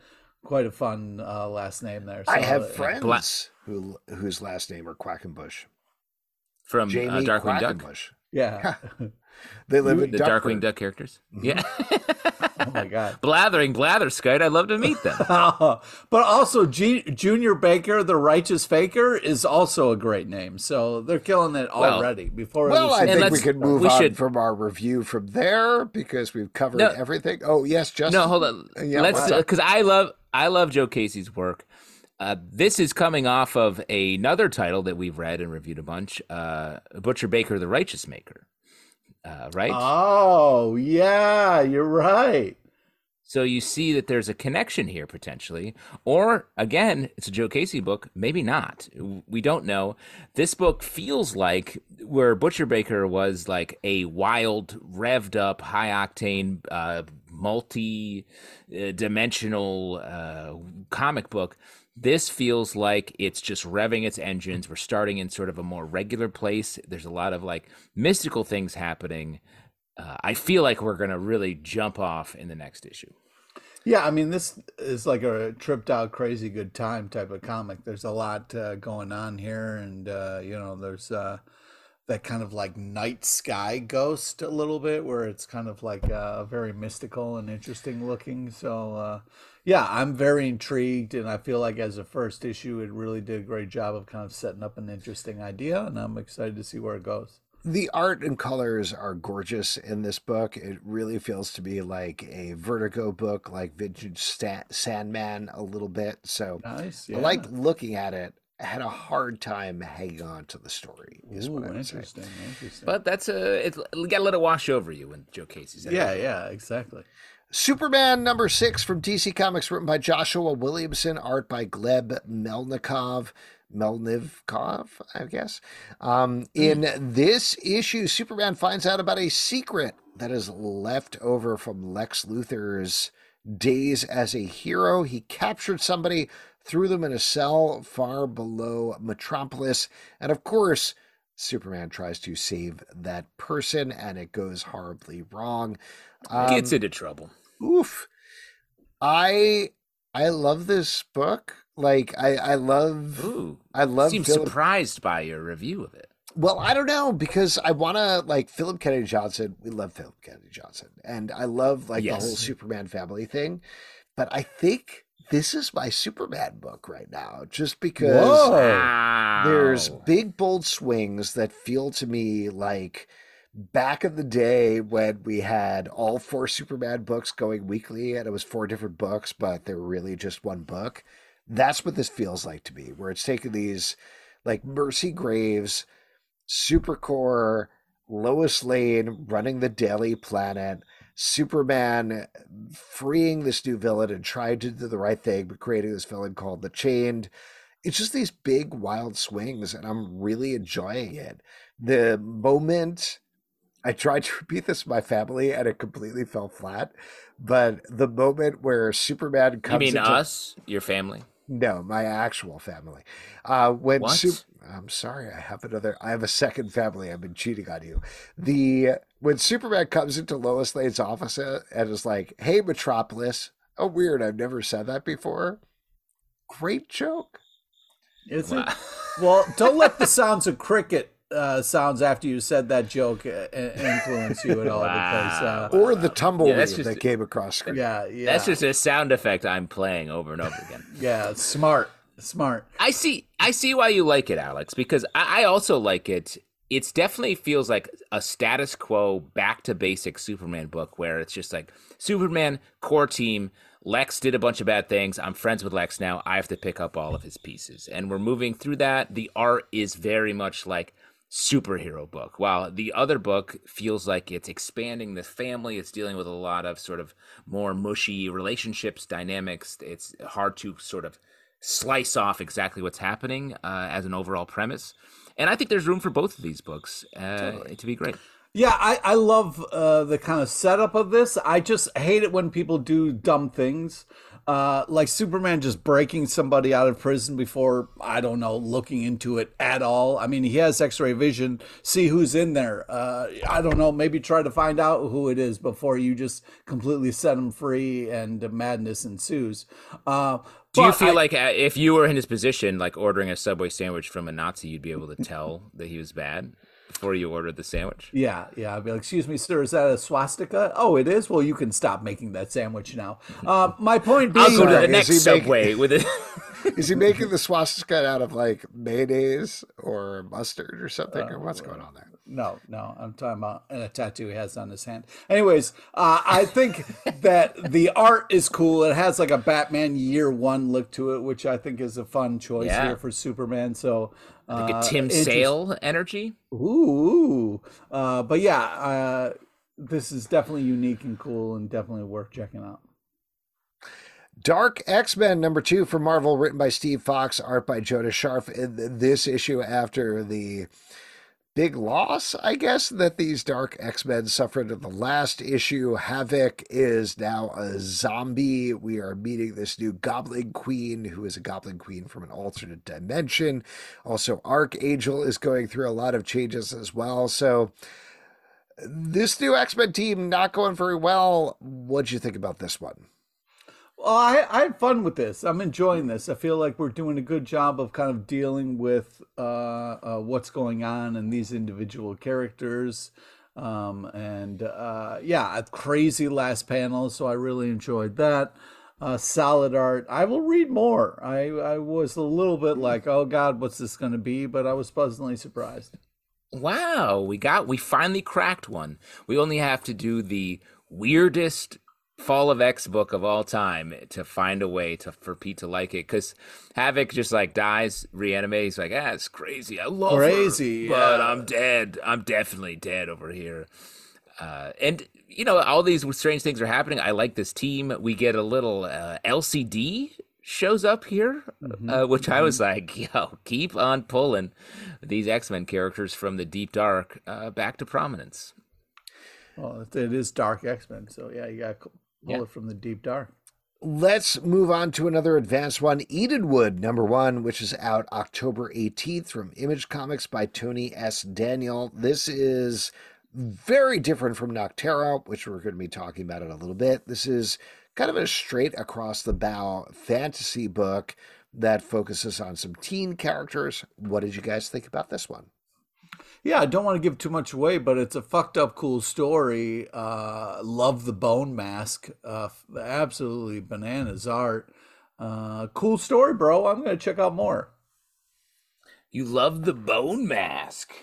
quite a fun uh, last name there. So, I have uh, friends Bla- who whose last name are Quackenbush from uh, Jamie Darkwing Duck. Yeah, <laughs> <laughs> they live in the Darkwing Duck characters. Mm-hmm. Yeah. oh my god. <laughs> Blathering Blatherskite. I'd love to meet them. <laughs> but also G- Junior Baker, the righteous faker, is also a great name. So they're killing it already. Well, Before well, I think we could move we on should... from our review from there because we've covered no, everything. Oh yes, just no. Hold on. Yeah, Let's because I love I love Joe Casey's work. Uh, this is coming off of another title that we've read and reviewed a bunch, uh, Butcher Baker, the Righteous Maker uh, right? Oh, yeah, you're right. So you see that there's a connection here potentially. Or again, it's a Joe Casey book, maybe not. We don't know. This book feels like where Butcher Baker was like a wild, revved up, high octane, uh, multi dimensional uh, comic book this feels like it's just revving its engines. We're starting in sort of a more regular place. There's a lot of like mystical things happening. Uh, I feel like we're going to really jump off in the next issue. Yeah, I mean, this is like a tripped out, crazy good time type of comic. There's a lot uh, going on here, and uh, you know, there's uh, that kind of like night sky ghost a little bit, where it's kind of like uh, very mystical and interesting looking. So uh, yeah, I'm very intrigued, and I feel like as a first issue, it really did a great job of kind of setting up an interesting idea, and I'm excited to see where it goes. The art and colors are gorgeous in this book. It really feels to be like a Vertigo book, like Vintage Sandman a little bit. So nice, yeah. I like looking at it. I had a hard time hanging on to the story. Is Ooh, what I would interesting, say. interesting. But that's a it. You gotta let it wash over you when Joe Casey's in yeah, yeah, exactly. Superman number six from DC Comics, written by Joshua Williamson, art by Gleb Melnikov. Melnikov, I guess. Um, in this issue, Superman finds out about a secret that is left over from Lex Luthor's days as a hero. He captured somebody, threw them in a cell far below Metropolis, and of course, Superman tries to save that person, and it goes horribly wrong. Um, Gets into trouble. Oof. I I love this book. Like I I love Ooh, I love seem Philip, surprised by your review of it. Well, I don't know because I want to like Philip Kennedy Johnson. We love Philip Kennedy Johnson, and I love like Yes. the whole Superman family thing. But I think this is my Superman book right now, just because. Wow. there's big bold swings that feel to me like back in the day when we had all four Superman books going weekly and it was four different books, but they were really just one book. That's what this feels like to me, where it's taking these like Mercy Graves, Supercorp, Lois Lane running the Daily Planet, Superman freeing this new villain and trying to do the right thing, but creating this villain called the Chained. It's just these big wild swings, and I'm really enjoying it. The moment I tried to <laughs> repeat this to my family and it completely fell flat. But the moment where Superman You comes mean into us, your family? no, my actual family. Uh, when What? Sup- I'm sorry, I have another. I have a second family. I've been cheating on you. The when Superman comes into Lois Lane's office uh, and is like, "Hey, Metropolis." Oh, weird. I've never said that before. Great joke. Is it? Well, don't let the sounds of cricket uh, sounds after you said that joke uh, influence you at all. Because uh, <laughs> Or the tumbleweed that's just- that came across screen. yeah, yeah, That's just a sound effect I'm playing over and over again. <laughs> yeah, smart, smart. I see. I see why you like it, Alex. Because I, I also like it. It's definitely feels like a status quo, back to basic Superman book where it's just like Superman core team. Lex did a bunch of bad things. I'm friends with Lex now. I have to pick up all of his pieces, and we're moving through that. The art is very much like superhero book, while the other book feels like it's expanding the family. It's dealing with a lot of sort of more mushy relationships, dynamics. It's hard to sort of slice off exactly what's happening uh, as an overall premise. And I think there's room for both of these books uh, to be great. Yeah, I, I love uh, the kind of setup of this. I just hate it when people do dumb things. Uh, like Superman just breaking somebody out of prison before, I don't know, looking into it at all. I mean, he has x ray vision, see who's in there. Uh, I don't know, maybe try to find out who it is before you just completely set him free and madness ensues. Uh, Do you feel I- like uh, if you were in his position, like ordering a Subway sandwich from a Nazi, you'd be able to tell that he was bad before you ordered the sandwich? Yeah, yeah. I'd be like, excuse me, sir, is that a swastika? Oh, it is? Well, you can stop making that sandwich now. Uh, my point being, I'll go to the is next he making- with it. <laughs> Is he making the swastika out of like mayonnaise or mustard or something? or what's going on there? No, no, I'm talking about a tattoo he has on his hand. Anyways, uh, I think that the art is cool. It has like a Batman Year One look to it, which I think is a fun choice Yeah. here for Superman. So, uh, like a Tim interest- Sale energy. Ooh, uh, but yeah, uh, this is definitely unique and cool, and definitely worth checking out. Dark X Men number two from Marvel, written by Steve Foxe, art by Jonas Scharf. This issue, after the big loss, I guess, that these Dark X Men suffered in the last issue, Havoc is now a zombie. We are meeting this new Goblin Queen, who is a Goblin Queen from an alternate dimension. Also, Archangel is going through a lot of changes as well. So, this new X Men team not going very well. What'd you think about this one? Well, I, I had fun with this. I'm enjoying this. I feel like we're doing a good job of kind of dealing with uh, uh, what's going on in these individual characters. Um, and uh, yeah, a crazy last panel. So I really enjoyed that. Uh, solid art. I will read more. I, I was a little bit like, oh God, what's this going to be? But I was pleasantly surprised. Wow, we got we finally cracked one. We only have to do the weirdest Fall of X book of all time to find a way to for Pete to like it because Havoc just like dies, reanimates, like ah, it's crazy. I love crazy, her, but I'm dead. I'm definitely dead over here. Uh, and you know all these strange things are happening. I like this team. We get a little uh, Elsie-Dee shows up here, mm-hmm. uh, which mm-hmm. I was like, <laughs> yo, keep on pulling these X Men characters from the deep dark uh, back to prominence. Well, it is dark X Men, so yeah, you got Pull yeah. it from the deep dark. Let's move on to another advanced one, Edenwood, number one, which is out October 18th from Image Comics by Tony S. Daniel. This is very different from Nocterra, which we're going to be talking about in a little bit. This is kind of a straight across the bow fantasy book that focuses on some teen characters. What did you guys think about this one? Yeah, I don't want to give too much away, but it's a fucked up cool story. Uh, love the bone mask. Uh, absolutely bananas art. Uh, cool story, bro. I'm gonna check out more. You love the bone mask.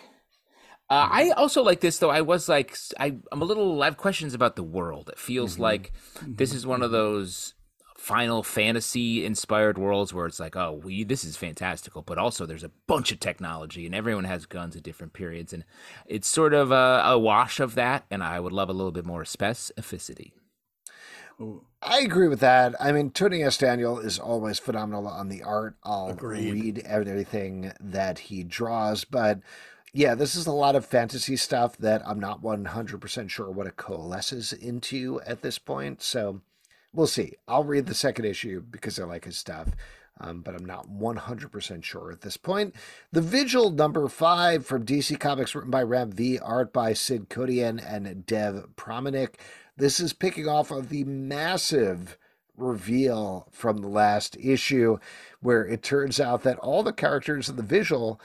Uh, I also like this though. I was like, I, I'm a little. I have questions about the world. It feels mm-hmm. like this is one of those Final Fantasy inspired worlds where it's like, oh, we this is fantastical, but also there's a bunch of technology and everyone has guns at different periods, and it's sort of a, a wash of that. And I would love a little bit more specificity. I agree with that. I mean, Tony S. Daniel is always phenomenal on the art. I'll Agreed. read everything that he draws, but yeah, this is a lot of fantasy stuff that I'm not 100% sure what it coalesces into at this point. So we'll see. I'll read the second issue because I like his stuff. Um, but I'm not 100% sure at this point. The Vigil number five from DC Comics, written by Ram V, art by Sid Kotian and Dev Pramanik. This is picking off of the massive reveal from the last issue, where it turns out that all the characters in the Vigil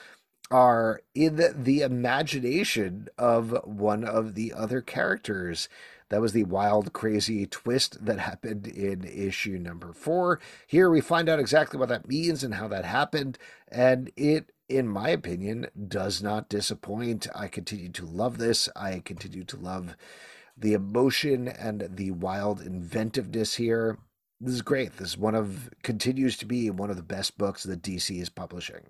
are in the imagination of one of the other characters. That was the wild, crazy twist that happened in issue number four. Here we find out exactly what that means and how that happened. And it, in my opinion, does not disappoint. I continue to love this. I continue to love the emotion and the wild inventiveness here. This is great. This is one of, continues to be one of the best books that DC is publishing.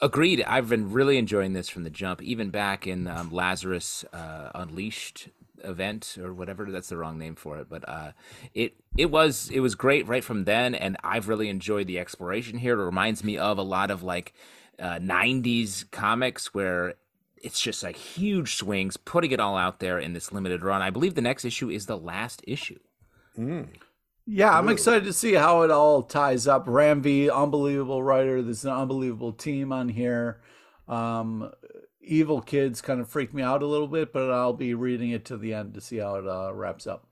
Agreed. I've been really enjoying this from the jump, even back in um, Lazarus uh, Unleashed event or whatever that's the wrong name for it but uh it it was it was great right from then and i've really enjoyed the exploration here. It reminds me of a lot of like uh 90s comics where it's just like huge swings putting it all out there in this limited run. I believe the next issue is the last issue. Mm. yeah i'm excited to see how it all ties up. Ram v unbelievable writer. There's an unbelievable team on here. Um evil kids kind of freak me out a little bit, but I'll be reading it to the end to see how it uh, wraps up.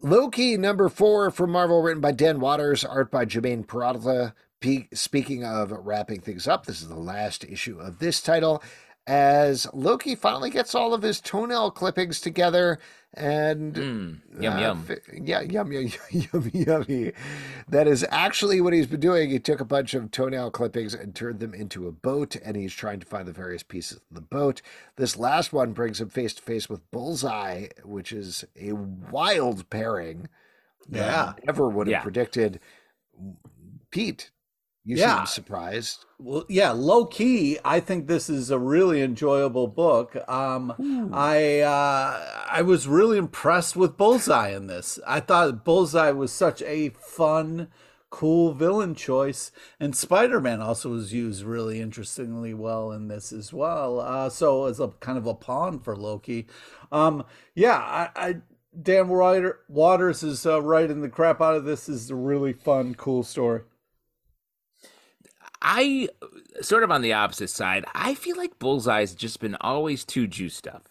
Loki number four from Marvel, written by Dan Watters, art by Jermaine Peralta. Speaking of wrapping things up, this is the last issue of this title as Loki finally gets all of his toenail clippings together and mm, yum uh, yum. yeah yum yum <laughs> yum yummy. That is actually what he's been doing. He took a bunch of toenail clippings and turned them into a boat and he's trying to find the various pieces of the boat. This last one brings him face to face with bullseye which is a wild pairing yeah. never would have yeah. predicted. Pete you yeah. seem surprised. Well, yeah, low key, I think this is a really enjoyable book. Um, I uh, I was really impressed with Bullseye in this. I thought Bullseye was such a fun, cool villain choice, and Spider Man also was used really interestingly well in this as well. Uh, so as a kind of a pawn for Loki. Um, yeah, I, I Dan Watters is uh, writing the crap out of this. this is a really fun, cool story. I sort of on the opposite side. I feel like Bullseye's just been always too juiced up.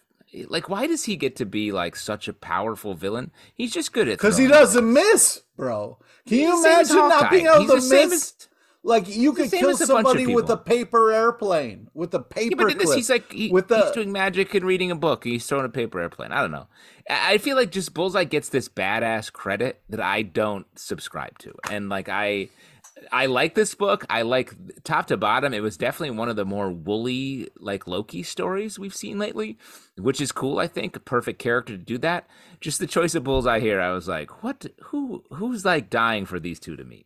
Like, why does he get to be like such a powerful villain? He's just good at because he doesn't miss, bro. Can you He's imagine not being able He's to miss? as- like you could kill somebody with a paper airplane, with a paper Yeah, but in this, he's like he, with the he's doing magic and reading a book. He's throwing a paper airplane. I don't know. I feel like just Bullseye gets this badass credit that I don't subscribe to, and like I, I like this book. I like top to bottom. It was definitely one of the more woolly like Loki stories we've seen lately, which is cool. I think perfect character to do that. Just the choice of Bullseye here, I was like, what? Who? Who's like dying for these two to meet?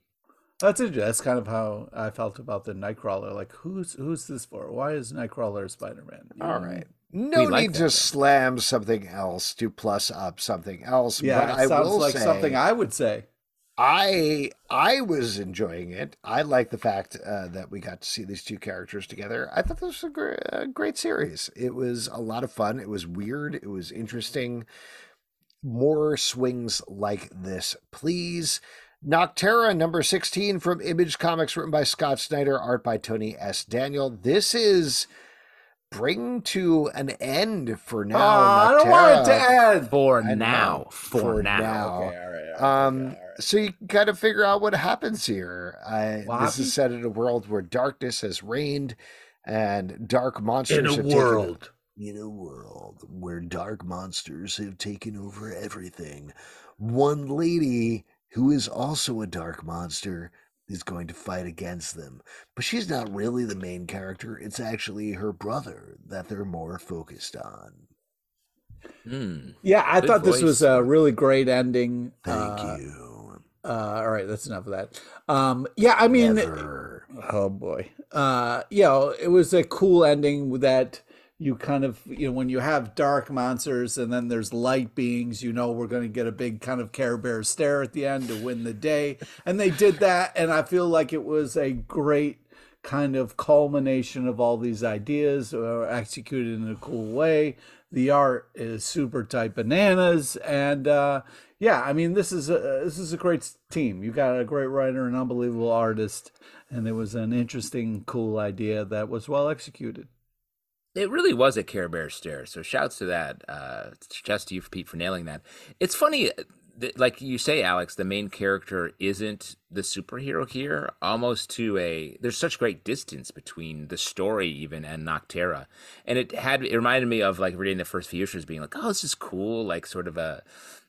That's it. That's kind of how I felt about the Nightcrawler. Like, who's who's this for? Why is Nightcrawler Spider Man? All right. No like need that, to though. slam something else to plus up something else. Yeah, but it I sounds will like say, something I would say. I I was enjoying it. I like the fact uh, that we got to see these two characters together. I thought this was a, gr- a great series. It was a lot of fun. It was weird. It was interesting. More swings like this, please. Nocterra number 16 from Image Comics, written by Scott Snyder, art by Tony S. Daniel. This is bring to an end for now. Oh, I don't want it to Nocterra. end. For I now, know. for, For now. now. Okay, all right. all right, Um, all right. so you got to figure out what happens here. I, What this happens? is set in a world where darkness has reigned and dark monsters In have taken in a world where dark monsters have taken over everything. One lady who is also a dark monster is going to fight against them. But she's not really the main character. It's actually her brother that they're more focused on. Hmm. Yeah, I Good thought this was a really great ending. Thank Uh, you. Uh, all right, that's enough of that. Um, yeah, I mean, Never. oh boy, uh, you know, it was a cool ending that you kind of, you know, when you have dark monsters and then there's light beings, you know, we're going to get a big kind of Care Bear stare at the end to win the day, and they did that, and I feel like it was a great kind of culmination of all these ideas uh, executed in a cool way. The art is super tight bananas, and uh, yeah, I mean this is a this is a great team. You got a great writer, an unbelievable artist, and it was an interesting, cool idea that was well executed. It really was a Care Bear stare. So shouts to that. Uh, shouts to you, Pete, for nailing that. It's funny, that, like you say, Alex, the main character isn't the superhero here. Almost to a there's such great distance between the story even and Nocterra, and it had it reminded me of like reading the first few issues, being like, oh, this is cool, like sort of a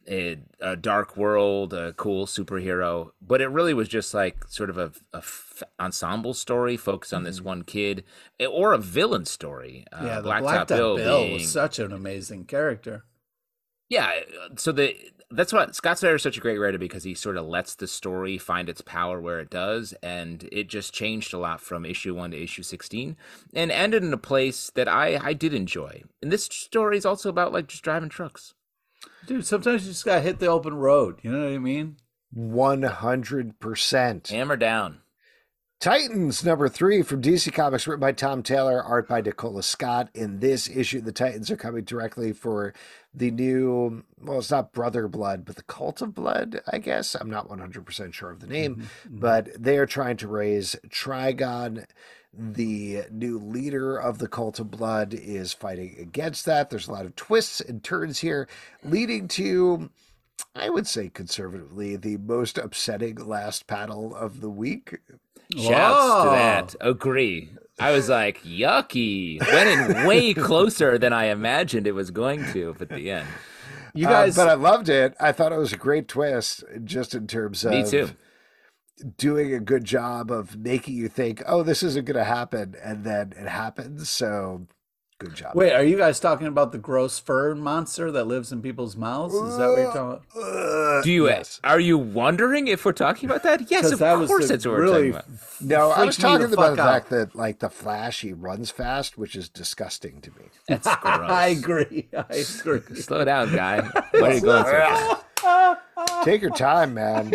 a, a dark world, a cool superhero, but it really was just like sort of a, a f- ensemble story focused on this one kid, eh, or a villain story. Uh, yeah, the Blacktop Blacktop Bill, Bill, being, was such an amazing character. yeah. So the that's what Scott Snyder is such a great writer because he sort of lets the story find its power where it does, and it just changed a lot from issue one to issue sixteen, and ended in a place that I I did enjoy. And this story is also about like just driving trucks. Dude, sometimes you just gotta hit the open road. You know what I mean? 100%. Hammer down. Titans number three from DC Comics, written by Tom Taylor, art by Nicola Scott. In this issue, the Titans are coming directly for the new, well, it's not Brother Blood, but the Cult of Blood, I guess. I'm not 100% sure of the name, mm-hmm. but they are trying to raise Trigon. The new leader of the Cult of Blood is fighting against that. There's a lot of twists and turns here, leading to. I would say conservatively the most upsetting last panel of the week. Shouts to that. Agree. I was like, yucky. Went in way <laughs> closer than I imagined it was going to at the end. You Uh, guys, but I loved it. I thought it was a great twist, just in terms of Me too. Doing a good job of making you think, "Oh, this isn't going to happen," and then it happens. So, good job. wait, are you guys talking about the gross fur monster that lives in people's mouths? Is that what you're talking about? Uh, Do you yes. are you wondering if we're talking about that? Yes, of that was course the that's what we're really talking about. No, I was freaked me the talking about the fuck out. fact that, like, the Flash, he runs fast, which is disgusting to me. <laughs> That's <laughs> gross. I agree. I <laughs> agree. Slow down, guy. Where are you going so fast? Take your time, man.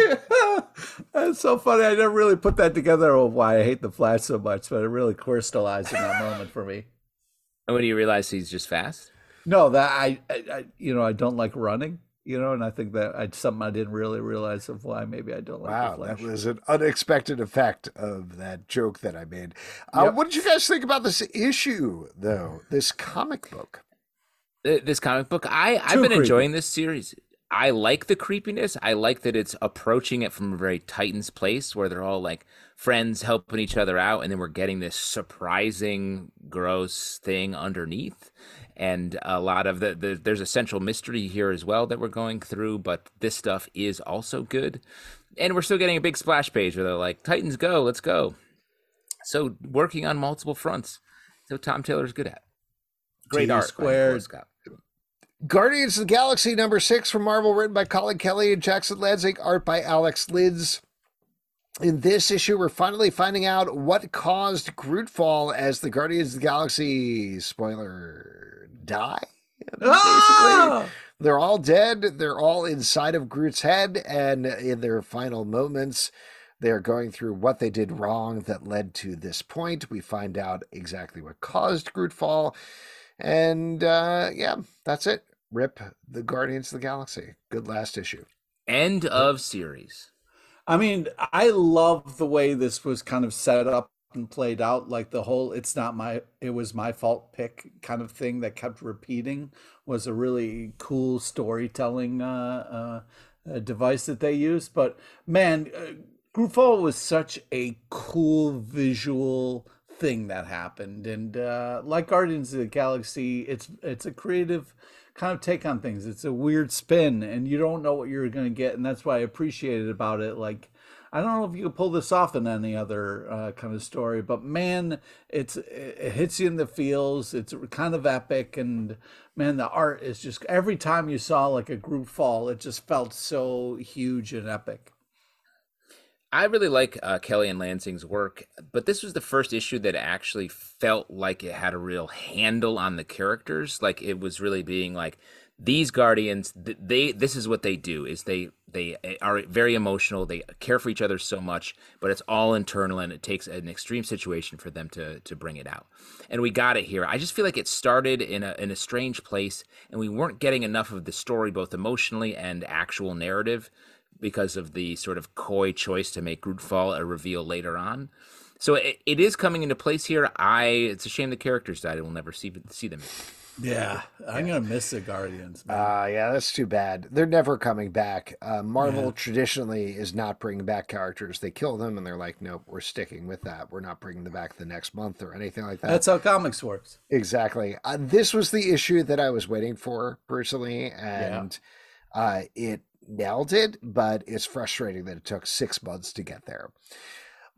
That's so funny. I never really put that together of why I hate the Flash so much, but it really crystallized in that moment for me. And when you realize he's just fast? No, that I, I, I, you know, I don't like running. You know, and I think that I something I didn't really realize of why maybe I don't like Wow, the that was an unexpected effect of that joke that I made. Uh, Yep. What did you guys think about this issue, though? This comic book? this comic book. I I've been creepy. enjoying this series. I like the creepiness. I like that it's approaching it from a very Titans place where they're all like friends helping each other out, and then we're getting this surprising, gross thing underneath. And a lot of the, the there's a central mystery here as well that we're going through, but this stuff is also good. And we're still getting a big splash page where they're like, Titans go, let's go. So working on multiple fronts. So Tom Taylor's good at. Great T art. squared. Scott. Guardians of the Galaxy number six from Marvel, written by Collin Kelly and Jackson Lanzing, art by Alex Lins. In this issue, we're finally finding out what caused Grootfall as the Guardians of the Galaxy spoiler die. Basically, Ah! they're all dead. They're all inside of Groot's head, and in their final moments, they're going through what they did wrong that led to this point. We find out exactly what caused Grootfall, and uh, yeah, that's it. Rip the Guardians of the Galaxy. Good last issue. End of series. I mean, I love the way this was kind of set up and played out. Like the whole "it's not my, it was my fault" pick kind of thing that kept repeating was a really cool storytelling uh, uh, uh, device that they used. But man, uh, Grootfall was such a cool visual thing that happened, and uh, like Guardians of the Galaxy, it's it's a creative kind of take on things. It's a weird spin, and you don't know what you're going to get, and that's why I appreciated about it. Like, I don't know if you could pull this off in any other uh, kind of story, but man, it's it hits you in the feels. It's kind of epic, and man, the art is just every time you saw like a group fall, it just felt so huge and epic. I really like uh, Kelly and Lanzing's work, but this was the first issue that actually felt like it had a real handle on the characters. Like it was really being like these guardians. They this is what they do is they they are very emotional. They care for each other so much, but it's all internal, and it takes an extreme situation for them to to bring it out. And we got it here. I just feel like it started in a in a strange place, and we weren't getting enough of the story, both emotionally and actual narrative because of the sort of coy choice to make Grootfall a reveal later on. So it, it is coming into place here. I it's a shame the characters died. We'll never see see them. Yeah, I'm gonna miss the Guardians. Man. Uh, yeah, that's too bad. They're never coming back. Uh, Marvel Yeah. traditionally is not bringing back characters. They kill them and they're like, nope, we're sticking with that. We're not bringing them back the next month or anything like that. That's how comics works. Exactly. Uh, this was the issue that I was waiting for personally, and uh, it nailed it. But it's frustrating that it took six months to get there.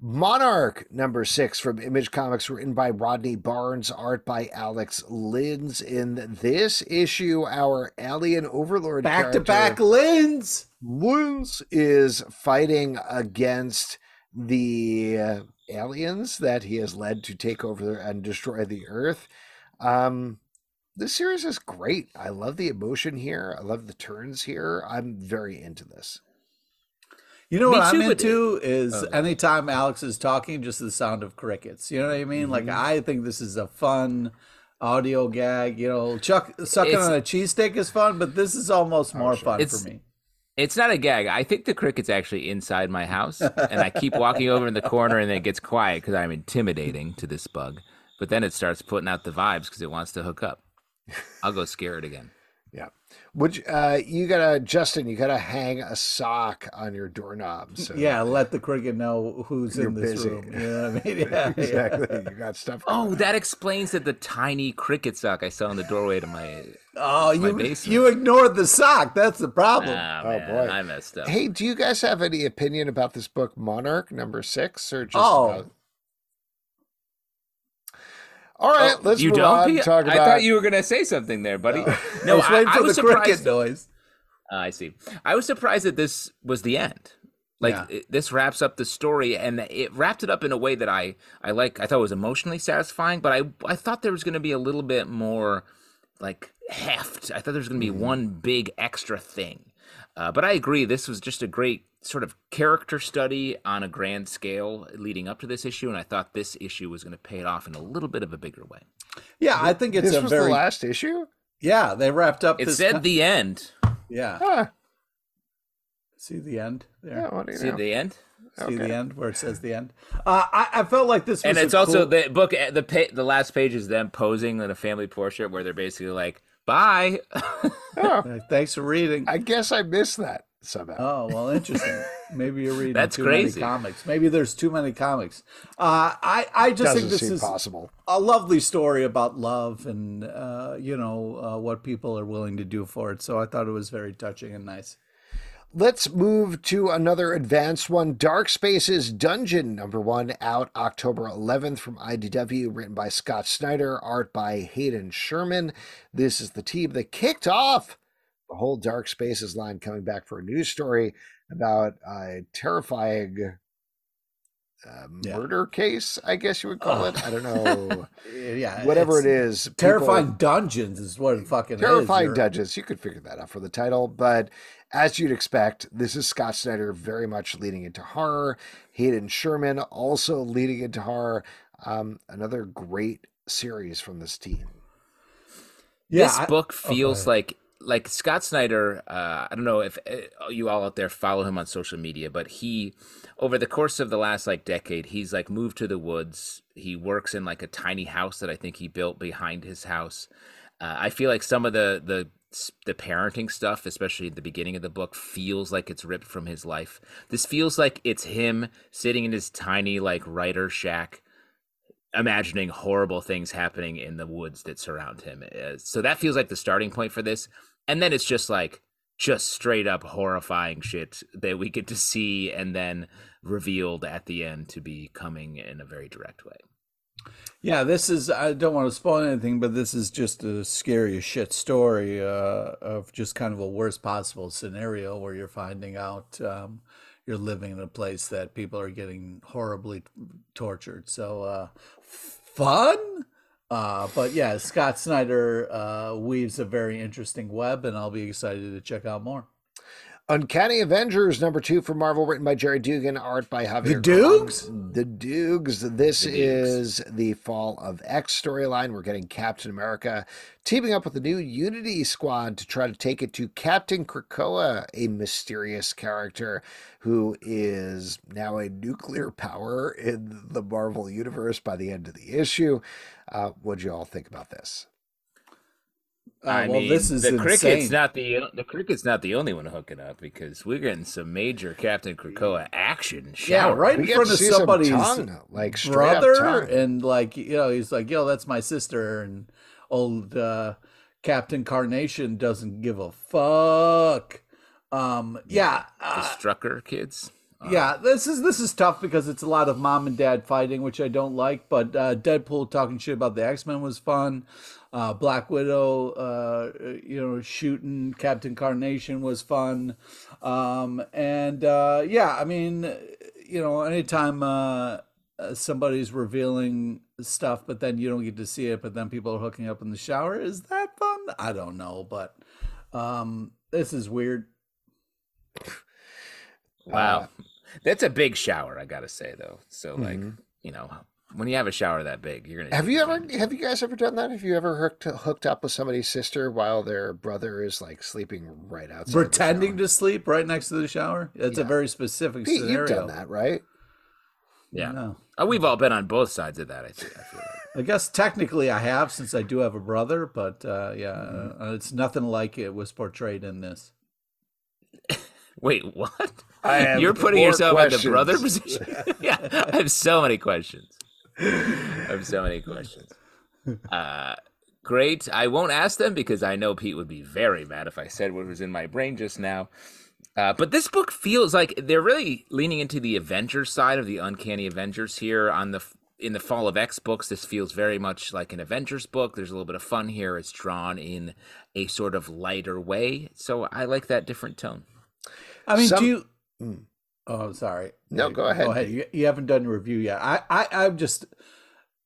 Monarch number six from Image Comics, written by Rodney Barnes, art by Alex Lins. In this issue, our alien overlord back to back lens. Lins is fighting against the aliens that he has led to take over and destroy the Earth. Um, this series is great. I love the emotion here. I love the turns here. I'm very into this. You know Me what I'm too, into is Oh. anytime Alex is talking, just the sound of crickets. You know what I mean? Like Mm-hmm. I think this is a fun audio gag. You know, Chuck sucking It's- on a cheesesteak is fun, but this is almost more sure. fun It's- for me. It's not a gag. I think the cricket's actually inside my house, and I keep walking over in the corner, and it gets quiet because I'm intimidating to this bug. But then it starts putting out the vibes because it wants to hook up. I'll go scare it again. Yeah. Would you, uh, you gotta Justin? You gotta hang a sock on your doorknob. So Yeah, let the cricket know who's in this busy. room. You know what I <laughs> mean? Yeah, yeah. exactly. You got stuff. Oh, going that explains that the tiny cricket sock I saw in the doorway to my. Oh, My you basement. you ignored the sock. That's the problem. Oh, man, boy. I messed up. Hey, do you guys have any opinion about this book, Monarch number six, or just? Oh. about- All right, Oh, let's you move don't. on. Pete? Talk about. I thought you were gonna say something there, buddy. <laughs> I No, was I, waiting I for was the cricket surprised. noise. Ah, I see. I was surprised that this was the end. Like Yeah. it, this wraps up the story, and it wrapped it up in a way that I I like. I thought was emotionally satisfying, but I I thought there was going to be a little bit more like heft. I thought there was going to be Mm-hmm. one big extra thing. Uh, but I agree. This was just a great sort of character study on a grand scale leading up to this issue, and I thought this issue was going to pay it off in a little bit of a bigger way. Yeah, I think it's this a was very the last issue. yeah. They wrapped up. It this said co- the end. yeah. Huh. See the end there. Yeah, what do you See know? the end. See Okay. the end where it says the end. Uh, I, I felt like this was and it's a also cool- the book the pa- the last page is them posing in a family portrait where they're basically like Bye. <laughs> Oh, Thanks for reading. I guess I missed that somehow. Oh well, interesting. <laughs> Maybe you're reading That's too crazy. many comics. Maybe there's too many comics. Uh, I I just Doesn't think this is possible. a lovely story about love and uh, you know uh, what people are willing to do for it. So I thought it was very touching and nice. Let's move to another advanced one. Dark Spaces Dungeon, number one, out October 11th from IDW, written by Scott Snyder, art by Hayden Sherman. This is the team that kicked off the whole Dark Spaces line, coming back for a news story about a terrifying uh, Yeah. murder case, I guess you would call it. I don't know. <laughs> Yeah, Whatever it's it is. people- Terrifying dungeons is what it fucking Terrifying is. You're- Dungeons. You could figure that out for the title, but as you'd expect, this is Scott Snyder very much leading into horror. Hayden Sherman also leading into horror. Um, another great series from this team. Yeah, this I- book oh, feels ahead. like like Scott Snyder. Uh, I don't know if uh, you all out there follow him on social media, but he over the course of the last like decade, he's like moved to the woods. He works in like a tiny house that I think he built behind his house. Uh, I feel like some of the the the parenting stuff, especially at the beginning of the book, feels like it's ripped from his life. This feels like it's him sitting in his tiny like writer shack imagining horrible things happening in the woods that surround him. Uh, So that feels like the starting point for this. And then it's just like just straight up horrifying shit that we get to see and then revealed at the end to be coming in a very direct way. Yeah, this is. I don't want to spoil anything, but this is just scary as shit story uh, of just kind of a worst possible scenario where you're finding out um, you're living in a place that people are getting horribly tortured. So uh, fun. Uh, but yeah, Scott Snyder uh, weaves a very interesting web, and I'll be excited to check out more. Uncanny Avengers number two from Marvel, written by Gerry Duggan, art by Javier. The Dukes? The Dukes. This The Dukes. is the Fall of X storyline. We're getting Captain America teaming up with the new Unity Squad to try to take it to Captain Krakoa, a mysterious character who is now a nuclear power in the Marvel universe by the end of the issue. Uh, what'd you all think about this? Uh, I well, mean, this is the insane. cricket's not the the cricket's not the only one hooking up because we're getting some major Captain Krakoa action. Yeah, right We in front of see some somebody's tongue, like straight brother, and like you know, he's like, "Yo, that's my sister," and old uh, Captain Carnation doesn't give a fuck. Um, yeah, the uh, Strucker kids. yeah. This is this is tough because it's a lot of mom and dad fighting, which I don't like. But uh, Deadpool talking shit about the X Men was fun. Uh, Black Widow, uh, you know, shooting Captain Carnation was fun. Um, and uh, yeah, I mean, you know, anytime uh, uh, somebody's revealing stuff, but then you don't get to see it, but then people are hooking up in the shower, is that fun? I don't know, but um, this is weird. Wow, Uh, that's a big shower. I gotta say though. So like, Mhm. you know, when you have a shower that big, you're gonna. Have you ever advantage. have you guys ever done that? Have you ever hooked hooked up with somebody's sister while their brother is like sleeping right outside? Pretending to sleep right next to the shower? That's a very specific Pete, scenario. you've done that, right? Yeah, No. Uh, we've all been on both sides of that. I feel. I feel like. I guess technically I have since I do have a brother, but uh, yeah, Mm-hmm. uh, it's nothing like it was portrayed in this. <laughs> Wait, what? I have You're putting more yourself in the brother position. <laughs> yeah, I have so many questions. I have so many questions. Uh, great. I won't ask them because I know Pete would be very mad if I said what was in my brain just now. Uh, but this book feels like they're really leaning into the Avengers side of the Uncanny Avengers here on the in the Fall of X books. This feels very much like an Avengers book. There's a little bit of fun here. It's drawn in a sort of lighter way, so I like that different tone. I mean, Some- do you? Mm. Oh, I'm sorry. No, go ahead. Go ahead. You, you haven't done your review yet. I, I, I'm just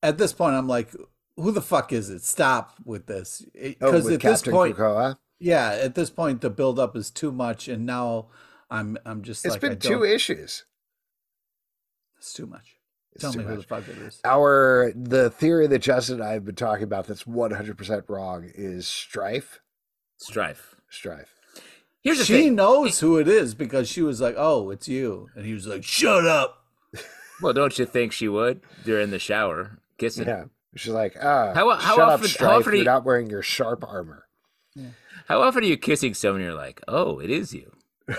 at this point. I'm like, who the fuck is it? Stop with this. Oh, Because with at this Captain point, Krakoa. yeah, at this point, the buildup is too much, and now I'm, I'm just It's like, I been two don't- issues. It's too much. It's Tell too me who the much. fuck it is. Our the theory that Justin and I have been talking about that's one hundred percent wrong is Stryfe. Stryfe. Stryfe. Here's the she thing. knows who it is because she was like, "Oh, it's you," and he was like, "Shut up." <laughs> Well, don't you think she would? They're in the shower kissing. Yeah. She's like, ah, How- how shut up, often- how often do You're you- not wearing your sharp armor. How often are you kissing someone? and You're like, oh, it is you. <laughs>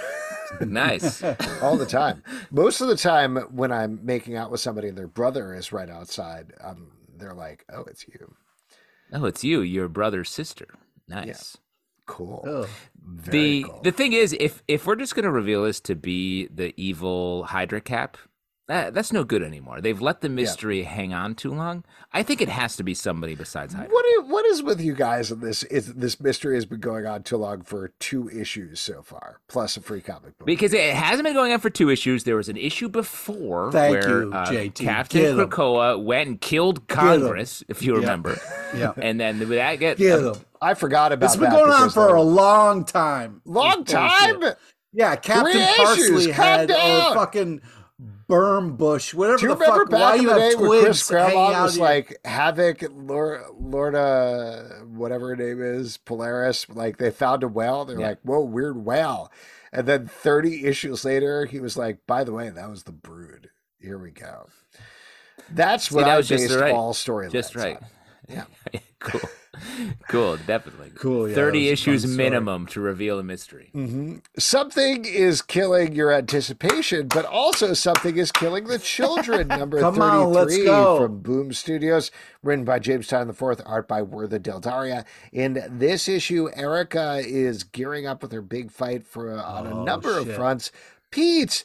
nice. all the time. Most of the time, when I'm making out with somebody and their brother is right outside, um, they're like, "Oh, it's you." Oh, it's you. Your brother's sister. Nice. Cool. Ugh. Very the cool. the thing is, if if we're just gonna reveal this to be the evil Hydra Cap, that, that's no good anymore. They've let the mystery hang on too long. I think it has to be somebody besides Hydra. What is, what is with you guys in this? Is this mystery has been going on too long for two issues so far, plus a free comic book. Because it hasn't been going on for two issues. There was an issue before Thank where you, uh, JT. Captain Get 'em. Krakoa went and killed Congress, if you remember. <laughs> Yeah. And then that get Get them. I forgot about that. It's been that going on for they- a long time. long time. Yeah, Captain Three Parsley issues, had or down. fucking Berm Bush, whatever Do you the remember fuck. Why back in you the day when Chris Grandma was your- like Havoc, Lor- Lorna, whatever her name is, Polaris? Like they found a whale. They're Yeah. like, "Whoa, weird whale," and then thirty issues later, he was like, "By the way, that was the Brood." Here we go. That's See, what that I was just based right. all storylines. Just right. on. Yeah. <laughs> cool. Cool, definitely. Cool, yeah, 30 issues minimum to reveal a mystery. hmm Something is killing your anticipation, but also something is killing the children. <laughs> Number Come 33 on, from Boom Studios, written by James Tynion IV, art by Werther Dell'Edera. In this issue, Erica is gearing up with her big fight for on a Oh, number of fronts. Pete,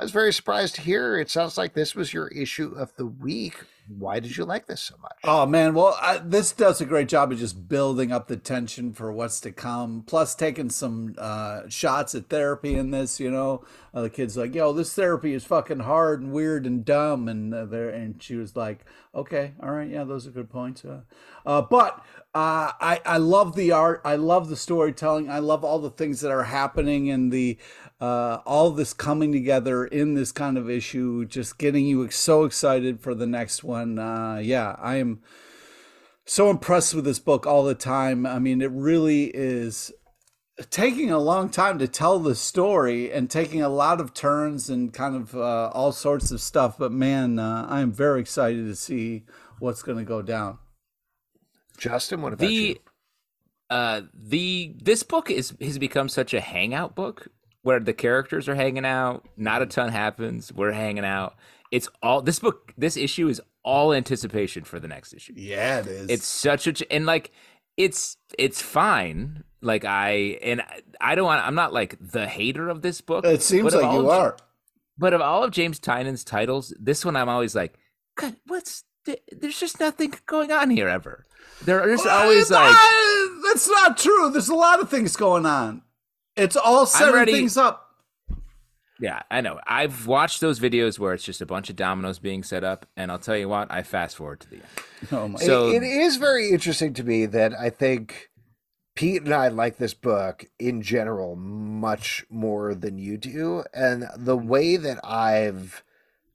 I was very surprised to hear it sounds like this was your issue of the week. Why did you like this so much? Oh man, well, I, this does a great job of just building up the tension for what's to come. Plus, taking some uh, shots at therapy in this. You know, uh, the kid's like, "Yo, this therapy is fucking hard and weird and dumb," and uh, there, and she was like, "Okay, all right, yeah, those are good points." Uh, uh, but uh, I I love the art. I love the storytelling. I love all the things that are happening and the uh, all this coming together in this kind of issue, just getting you so excited for the next one. Uh, yeah, I am so impressed with this book all the time. I mean, it really is taking a long time to tell the story and taking a lot of turns and kind of uh, all sorts of stuff. But man, uh, I am very excited to see what's going to go down. Justin, what about you? Uh the this book is has become such a hangout book where the characters are hanging out, not a ton happens, we're hanging out. It's all this book this issue is all anticipation for the next issue. Yeah, it is. It's such a ch- and like it's it's fine. Like I and I- don't want I'm not like the hater of this book. it seems like you of- are. But of all of James Tynion's titles, this one I'm always like, God, what's there's just nothing going on here ever. There's always like that's not true. There's a lot of things going on. It's all setting ready- things up. Yeah, I know. I've watched those videos where it's just a bunch of dominoes being set up, and I'll tell you what, I fast forward to the end. <laughs> Oh my! So- it, it is very interesting to me that I think Pete and I like this book in general much more than you do. And the way that I've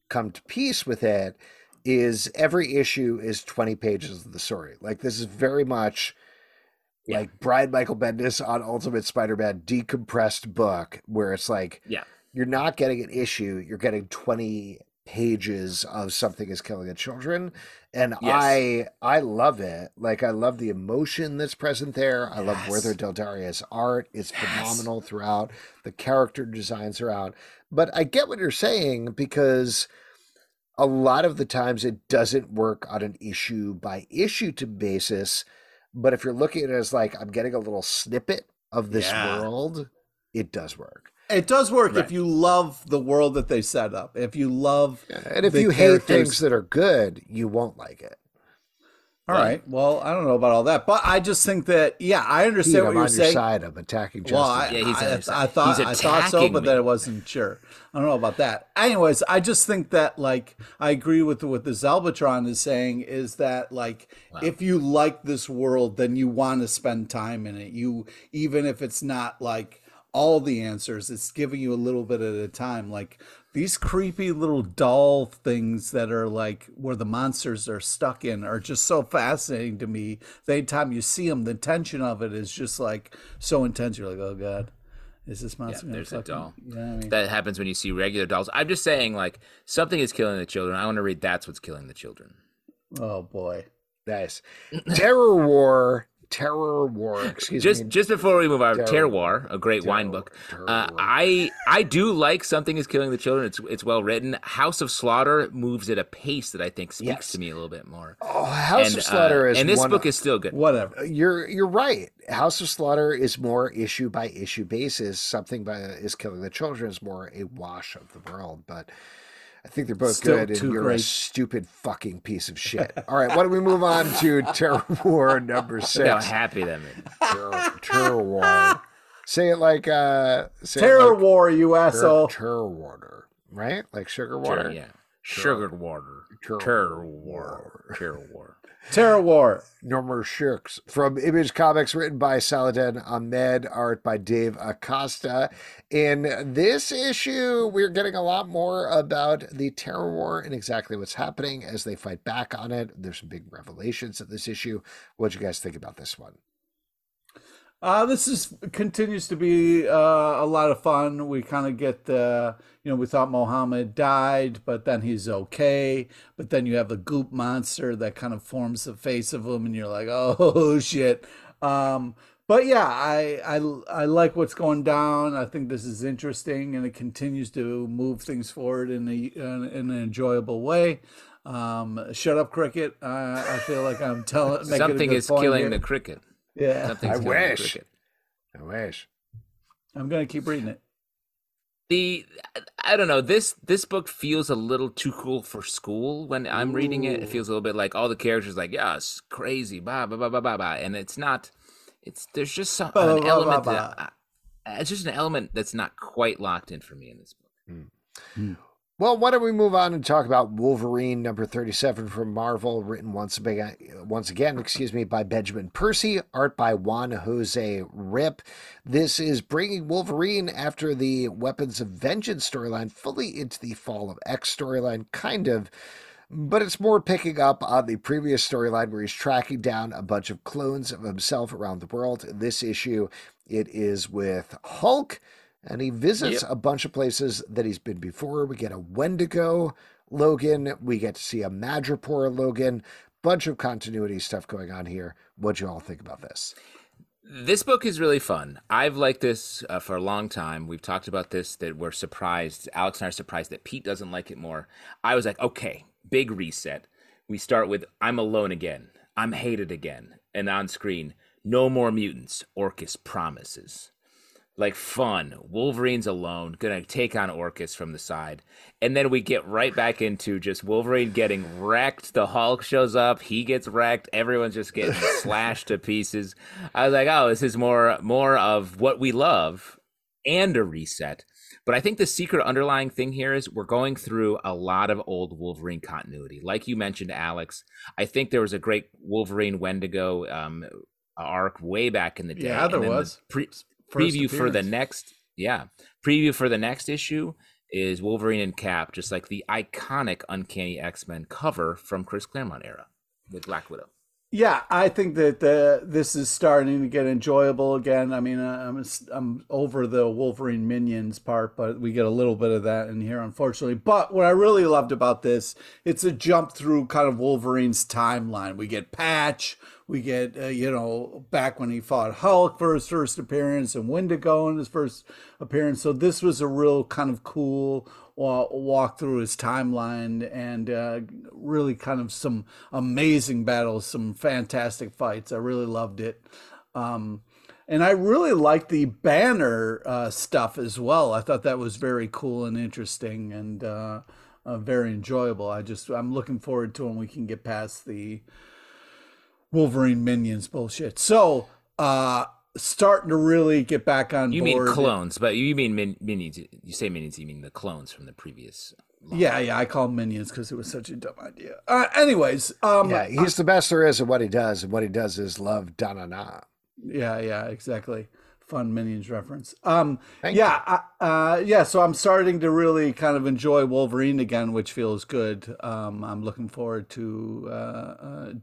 come to peace with it is every issue is 20 pages of the story. Like, this is very much Yeah. like Brian Michael Bendis on Ultimate Spider Man decompressed book, where it's like, Yeah. you're not getting an issue, you're getting 20 pages of something is killing the children and Yes. i i love it like i love the emotion that's present there i love Yes. werther dell'edera's art it's phenomenal throughout the character designs are out but i get what you're saying because a lot of the times it doesn't work on an issue by issue to basis but if you're looking at it as like i'm getting a little snippet of this Yeah. world it does work It does work Right. if you love the world that they set up. If you love, And if you hate things that are good, you won't like it. All right. Well, I don't know about all that, but I just think that yeah, I Pete, understand I'm what you're your saying. side. I'm attacking Justin. Well, I, Yeah, he's on I, side. I thought He's I thought so, attacking but me. then I wasn't sure. I don't know about that. Anyways, I just think that like I agree with what the Zalbatron is saying is that like if you like this world, then you want to spend time in it. You even if it's not like all the answers, it's giving you a little bit at a time. Like these creepy little doll things that are like where the monsters are stuck in are just so fascinating to me. The time you see them, the tension of it is just like so intense. You're like, oh god, is this monster? gonna there's a doll. You know I mean? That happens when you see regular dolls. I'm just saying, like, something is killing the children. I want to read that's what's killing the children. oh boy. nice. <laughs> Terror War Terror War. Excuse just me. just before we move on, Terror- Terroir, a great wine book. Uh, I I do like something is killing the children. It's it's well written. House of Slaughter moves at a pace that I think speaks Yes. to me a little bit more. oh, House and, of Slaughter uh, is and this one book is still good. Whatever. You're you're right. House of Slaughter is more issue by issue basis. Something by is killing the children is more a wash of the world. But I think they're both Still good, and you're a stupid fucking piece of shit. All right, why don't we move on to <laughs> Terror War number six? how happy that made me. Terror, Terror War. Say it like uh, say it Terror like War, you Terror, asshole. terror water, right? Like sugar Sure, water. yeah. Sugar water. Terror Terror war. Terror war. Terror War. No More Shirks from Image Comics, written by Saladin Ahmed, art by Dave Acosta. In this issue, we're getting a lot more about the Terror War and exactly what's happening as they fight back on it. There's some big revelations in this issue. What'd you guys think about this one? Uh, this is continues to be uh, a lot of fun. We kind of get the, you know, we thought Mohammed died, but then he's okay. But then you have the goop monster that kind of forms the face of him, and you're like, <laughs> oh shit. Um, but yeah, I, I I like what's going down. I think this is interesting, and it continues to move things forward in a in, in an enjoyable way. Um, shut up, cricket. Uh, I feel like I'm telling Something is killing here. the cricket. Yeah. Something's I wish. I wish. I'm gonna keep reading it. the I don't know this this book feels a little too cool for school when I'm reading it. It feels a little bit like all the characters like yeah it's crazy blah blah blah blah blah blah and it's not. It's there's just some Blah, an blah, blah, element blah, that uh, it's just an element that's not quite locked in for me in this book. Well, why don't we move on and talk about Wolverine number 37 from Marvel, written once again, uh, once again, excuse me, by Benjamin Percy, art by Juan Jose Ryp. This is bringing Wolverine after the Weapons of Vengeance storyline fully into the Fall of X storyline, kind of. But it's more picking up on the previous storyline where he's tracking down a bunch of clones of himself around the world. This issue, it is with Hulk, and he visits Yep. a bunch of places that he's been before. We get a Wendigo Logan, we get to see a Madripoor Logan, bunch of continuity stuff going on here. What do you all think about this? This book is really fun. I've liked this uh, for a long time. We've talked about this that we're surprised. Alex and I are surprised that Pete doesn't like it more. I was like, okay, big reset. We start with I'm alone again. I'm hated again. And on screen, no more mutants. Orchis promises. Like fun. Wolverine's alone, gonna take on Orchis from the side. And then we get right back into just Wolverine getting wrecked. The Hulk shows up, he gets wrecked, everyone's just getting <laughs> slashed to pieces. I was like, oh, this is more more of what we love and a reset. But I think the secret underlying thing here is we're going through a lot of old Wolverine continuity. Like you mentioned, Alex, I think there was a great Wolverine Wendigo um, arc way back in the day. Yeah, there then the was. Pre- preview for the next yeah preview for the next issue is wolverine and cap just like the iconic uncanny x-men cover from chris claremont era with black widow Yeah, I think that the, this is starting to get enjoyable again. I mean, uh, I'm I'm over the Wolverine minions part, but we get a little bit of that in here, unfortunately. But what I really loved about this, it's a jump through kind of Wolverine's timeline. We get Patch, we get uh, you know back when he fought Hulk for his first appearance, and Wendigo in his first appearance. So this was a real kind of cool wa- walk through his timeline and uh, really kind of some amazing battles, some fantastic fights. I really loved it. Um, and I really liked the banner uh, stuff as well. I thought that was very cool and interesting and uh, uh, very enjoyable. I just I'm looking forward to when we can get past the Wolverine minions bullshit. So uh, starting to really get back on you board. mean clones but you mean min- minions you say minions you mean the clones from the previous Yeah, yeah, I call them minions because it was such a dumb idea. Uh, anyways, um, Yeah, he's the best there is at what he does, and what he does is love da Donna Na. yeah, yeah, exactly. Fun minions reference. Um, Thank yeah, I, uh, yeah. So I'm starting to really kind of enjoy Wolverine again, which feels good. Um, I'm looking forward to uh, uh,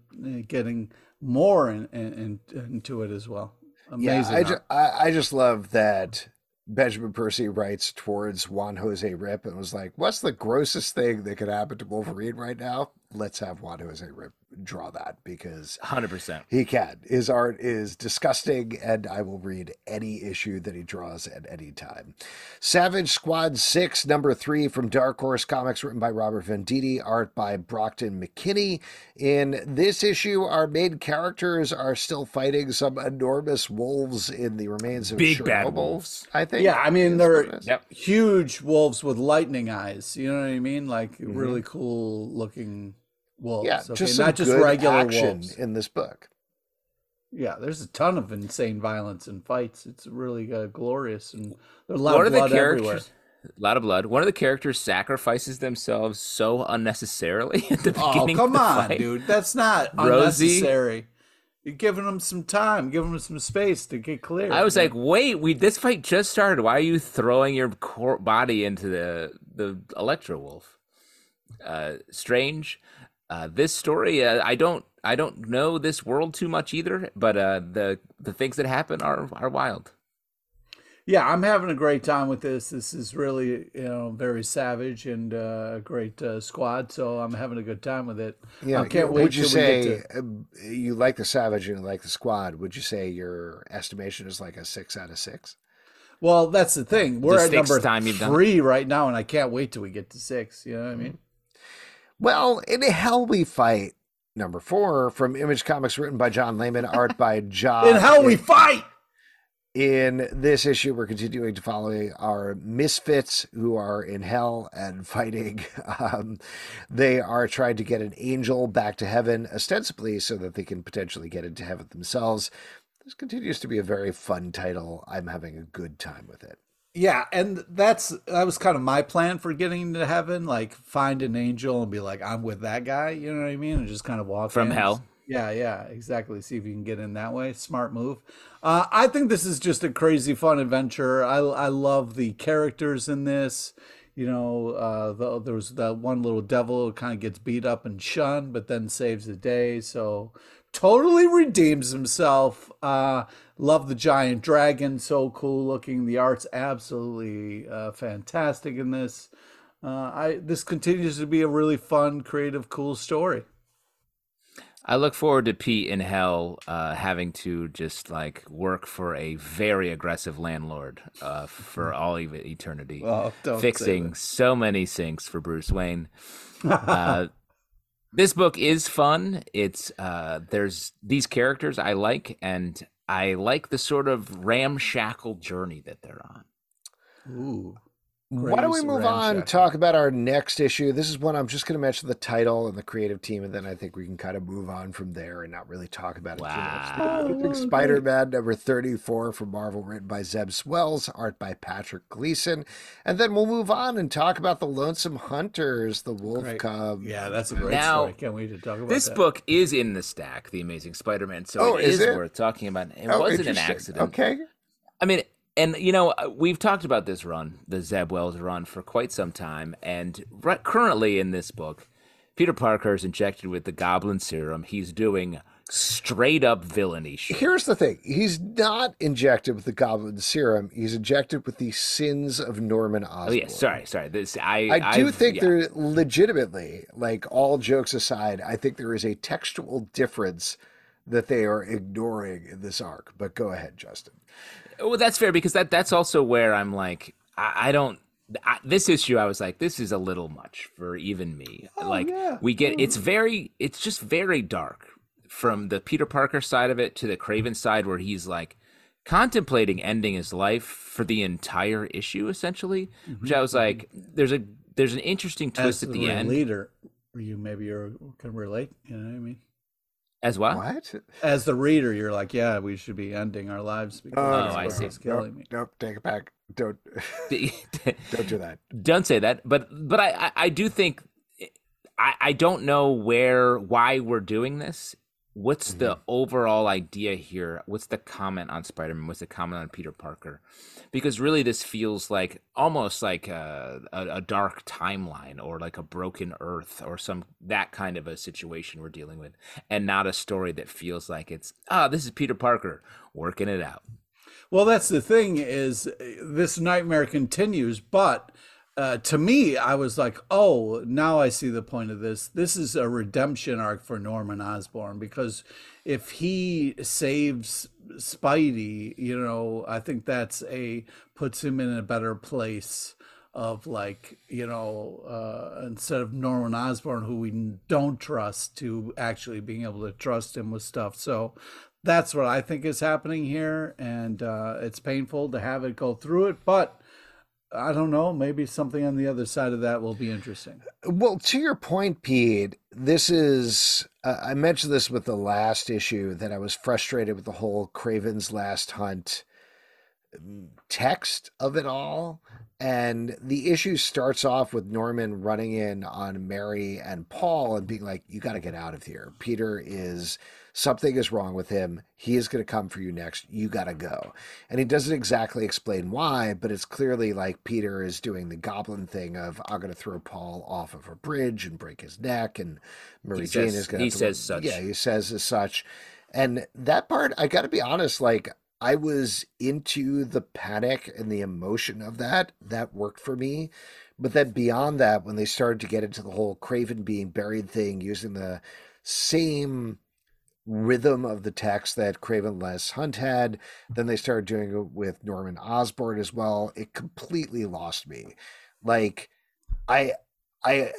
getting more in, in, in, into it as well. Yeah, Amazing. I, ju- I, I just love that Benjamin Percy writes towards Juan Jose Ryp and was like, "What's the grossest thing that could happen to Wolverine right now? Let's have Juan Jose Ryp draw that because 100%. he can. His art is disgusting, and I will read any issue that he draws at any time. Savage Squad 6, number 3 from Dark Horse Comics, written by Robert Venditti, art by Brockton McKinney. In this issue, our main characters are still fighting some enormous wolves in the remains of Big Chernobyl, bad wolves. I think. Yeah, I mean they're what it is. Yep. huge wolves with lightning eyes. You know what I mean? Like Mm-hmm. really cool looking wolves. Yeah, okay? just not just regular action wolves. in this book. Yeah, there's a ton of insane violence and fights. It's really uh, glorious, and there's a lot One of of the blood everywhere. a lot of blood. One of the characters sacrifices themselves so unnecessarily <laughs> at the Oh, beginning. come of the on, fight. dude. That's not <laughs> Rosie? unnecessary. You're giving them some time, giving them some space to get clear. I was like, wait, we this fight just started. Why are you throwing your core body into the the Electro Wolf? Uh, strange. Uh, this story, uh, I don't, I don't know this world too much either. But uh, the the things that happen are are wild. yeah, I'm having a great time with this. This is really, you know, very savage and uh, a great uh, squad. So I'm having a good time with it. Yeah, I can't you- wait Would you say to- uh, you like the Savage and you like the Squad? Would you say your estimation is like a six out of six? Well, that's the thing. We're at number time you've done three right now, and I can't wait till we get to six. You know what I mean? Well, in Hell We Fight, number four from Image Comics, written by John Layman, art by <laughs> John. In hell we fight. In this issue, we're continuing to follow our misfits who are in hell and <laughs> fighting. Um, they are trying to get an angel back to heaven, ostensibly so that they can potentially get into heaven themselves. This continues to be a very fun title. I'm having a good time with it. Yeah, and that's that was kind of my plan for getting to heaven, like find an angel and be like, I'm with that guy, you know what I mean? And just kind of walk From in. hell. Yeah, yeah, exactly. See if you can get in that way. Smart move. Uh, I think this is just a crazy fun adventure. I I love the characters in this. You know, uh, the, there was that one little devil who kind of gets beat up and shunned, but then saves the day. So totally redeems himself. Uh, love the giant dragon, so cool looking. The art's absolutely uh, fantastic in this. Uh, I this continues to be a really fun, creative, cool story. I look forward to Pete in hell uh, having to just like work for a very aggressive landlord uh, for <laughs> all of eternity, Oh, fixing so many sinks for Bruce Wayne. <laughs> uh, this book is fun. It's uh, there's these characters I like, and I like the sort of ramshackle journey that they're on. Ooh. Why don't we Graves move on? Ramshackle. Talk about our next issue. This is one I'm just going to mention the title and the creative team, and then I think we can kind of move on from there and not really talk about it Wow. too much. Oh, Spider Man number 34 from Marvel, written by Zeb Wells, art by Patrick Gleason. And then we'll move on and talk about the Lonesome Hunters, the Wolf Great. Cub. Yeah, that's a great Now, story. Can't wait to talk about This that. book is in the stack, The Amazing Spider-Man, so Oh, it is is, it? worth talking about. It Oh, wasn't an accident. Okay. I mean, and you know, uh, we've talked about this run, the Zeb Wells run, for quite some time, and right, currently in this book, Peter Parker is injected with the Goblin Serum. He's doing straight up villainy shit. Here's the thing he's not injected with the Goblin Serum, he's injected with the sins of Norman Osborn. Oh yeah, sorry, sorry. This I I do I've- think yeah. there legitimately, like all jokes aside, I think there is a textual difference that they are ignoring in this arc. But go ahead, Justin. Well, that's fair because that that's also where I'm like, I, I don't. I, this issue, I was like, this is a little much for even me. Oh, like, yeah. we get mm. it's very, it's just very dark from the Peter Parker side of it to the Kraven side, where he's like contemplating ending his life for the entire issue, essentially. Mm-hmm. Which I was like, there's a there's an interesting twist As at the a end leader, you maybe you're can relate. You know what I mean? As well. What? As the reader, you're like, yeah, we should be ending our lives because Oh, this I book see. is killing nope, me. nope, take it back. Don't <laughs> don't <laughs> do that. don't say that but but I, I i do think i i don't know where why we're doing this what's the overall idea here? What's the comment on spider-man? What's the comment on peter parker? Because really this feels like almost like a, a, a dark timeline or like a broken earth or some that kind of a situation we're dealing with and not a story that feels like it's ah this is peter parker working it out. Well, that's the thing is this nightmare continues, but uh, to me, I was like, oh, now I see the point of this. This is a redemption arc for Norman Osborn because if he saves Spidey, you know, I think that's a puts him in a better place of like you know uh, instead of Norman Osborn who we don't trust to actually being able to trust him with stuff. So that's what I think is happening here, and uh, it's painful to have it go through it, but. I don't know. Maybe something on the other side of that will be interesting. Well, to your point, Pete, this is. Uh, I mentioned this with the last issue that I was frustrated with the whole Kraven's Last Hunt text of it all. And the issue starts off with Norman running in on Mary and Paul and being like, You got to get out of here. Peter is something is wrong with him. He is going to come for you next. You got to go. And he doesn't exactly explain why, but it's clearly like Peter is doing the goblin thing of, I'm going to throw Paul off of a bridge and break his neck. And Mary He Jane says- is going to. he says such. Yeah, he says as such. And that part, I got to be honest, like, I was into the panic and the emotion of that. That worked for me. But then beyond that, when they started to get into the whole Kraven being buried thing, using the same rhythm of the text that Kraven Les Hunt had, then they started doing it with Norman Osborn as well. It completely lost me. Like, I, I,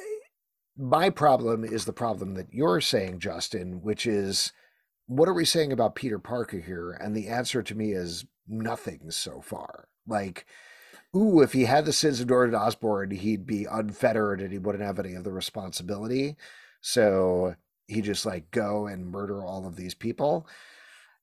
my problem is the problem that you're saying, Justin, which is what are we saying about Peter Parker here? And the answer to me is nothing so far. Like, ooh, if he had the sins of Norman Osborn, he'd be unfettered and he wouldn't have any of the responsibility. So he just like go and murder all of these people.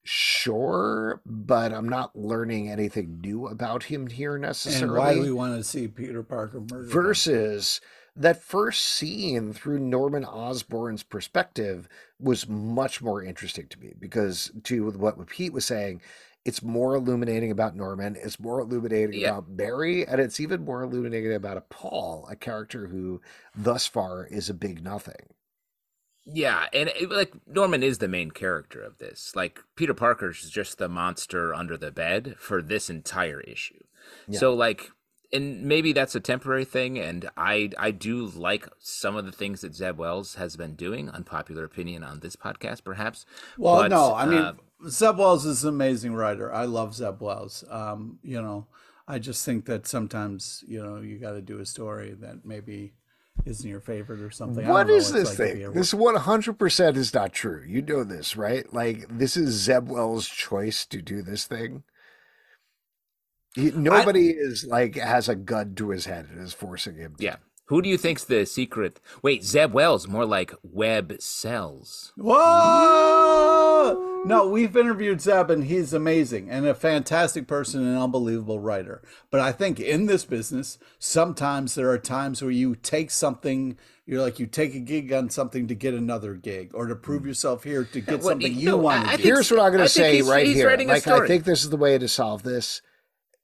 Sure, but I'm not learning anything new about him here necessarily And necessarily why do we want to see Peter Parker murdered? versus that first scene through Norman Osborn's perspective was much more interesting to me because to what Pete was saying, it's more illuminating about Norman, it's more illuminating Yeah. about Barry, and it's even more illuminating about a Paul, a character who thus far is a big nothing. Yeah, and it, like Norman is the main character of this. Like Peter Parker's just the monster under the bed for this entire issue. Yeah. So like and maybe that's a temporary thing and I I do like some of the things that Zeb Wells has been doing, unpopular opinion on this podcast perhaps. Well, But, no, I mean, uh, Zeb Wells is an amazing writer. I love Zeb Wells. Um, you know, I just think that sometimes, you know, you got to do a story that maybe isn't your favorite or something. What is What don't is what this like thing? be This 100% is not true. You know this, right? Like, this is Zeb Wells' choice to do this thing. He, nobody is like has a gun to his head and is forcing him. To. yeah. Who do you think's the secret? Wait, Zeb Wells, more like Web Cells. Whoa! No, we've interviewed Zeb, and he's amazing and a fantastic person and an unbelievable writer. But I think in this business, sometimes there are times where you take something, you're like, you take a gig on something to get another gig or to prove hmm. yourself here to get well, something no, you I- want to think do. Here's what I'm going to say he's- right he's here. Like, I think this is the way to solve this.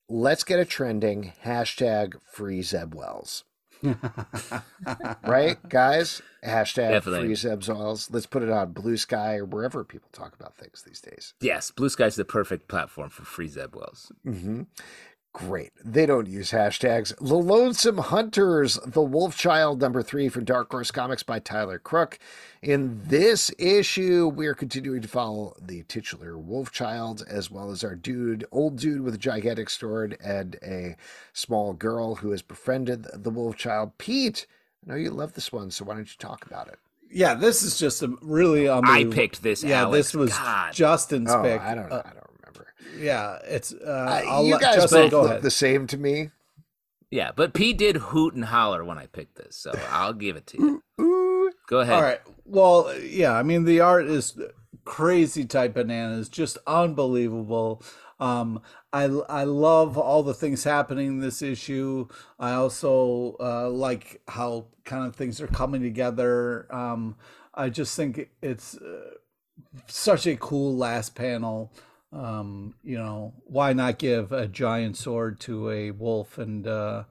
Let's get it trending. Hashtag free Zeb Wells. <laughs> right, guys? Hashtag Definitely. free Zeb Wells. Let's put it on Blue Sky or wherever people talk about things these days. Yes, Blue Sky is the perfect platform for free Zeb Wells. hmm Great. They don't use hashtags. The Lonesome Hunters, The Wolf Child, number three from Dark Horse Comics by Tyler Crook. In this issue, we are continuing to follow the titular Wolf Child, as well as our dude, old dude with a gigantic sword and a small girl who has befriended the Wolf Child. Pete, I know you love this one, so why don't you talk about it? Yeah, this is just a really I picked this. Yeah, Alex. this was God. Justin's Oh, pick. I don't know. Uh, I don't remember. Yeah, it's. Uh, Uh, I'll you guys Justin, both go look ahead. the same to me. Yeah, but P did hoot and holler when I picked this, so I'll give it to you. <laughs> Ooh. Go ahead. All right. Well, yeah. I mean, the art is crazy type bananas, just unbelievable. Um, I I love all the things happening in this issue. I also uh, like how kind of things are coming together. Um, I just think it's uh, such a cool last panel. Um, you know, why not give a giant sword to a wolf and uh,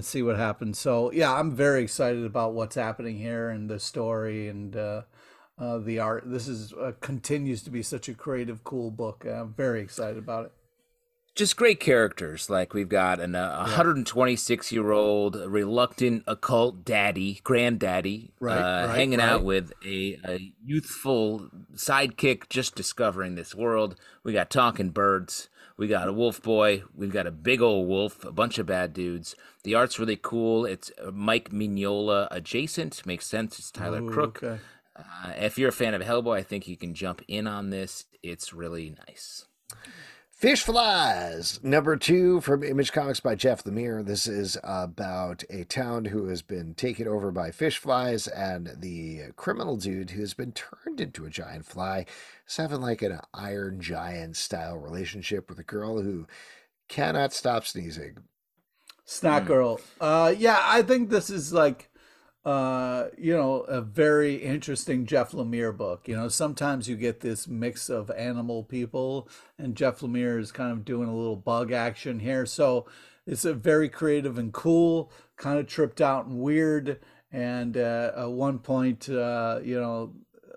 see what happens? So yeah, I'm very excited about what's happening here and the story and uh, uh, the art. This is uh, continues to be such a creative, cool book. I'm very excited about it. Just great characters. Like we've got an uh, 126 year old reluctant occult daddy, granddaddy, Right, uh, right, hanging right. out with a, a youthful sidekick just discovering this world. We got talking birds. We got a wolf boy. We've got a big old wolf. A bunch of bad dudes. The art's really cool. It's uh, Mike Mignola adjacent. Makes sense. It's Tyler Ooh, Crook. okay. Uh, if you're a fan of Hellboy, I think you can jump in on this. It's really nice. Fish Flies, number two from Image Comics by Jeff Lemire. This is about a town who has been taken over by fish flies, and the criminal dude who has been turned into a giant fly is having like an Iron Giant style relationship with a girl who cannot stop sneezing. Snack Hmm. Girl. Uh, yeah, I think this is like, uh, you know, a very interesting Jeff Lemire book. You know, sometimes you get this mix of animal people, and Jeff Lemire is kind of doing a little bug action here. So it's a very creative and cool, kind of tripped out and weird. And uh, at one point, uh, you know,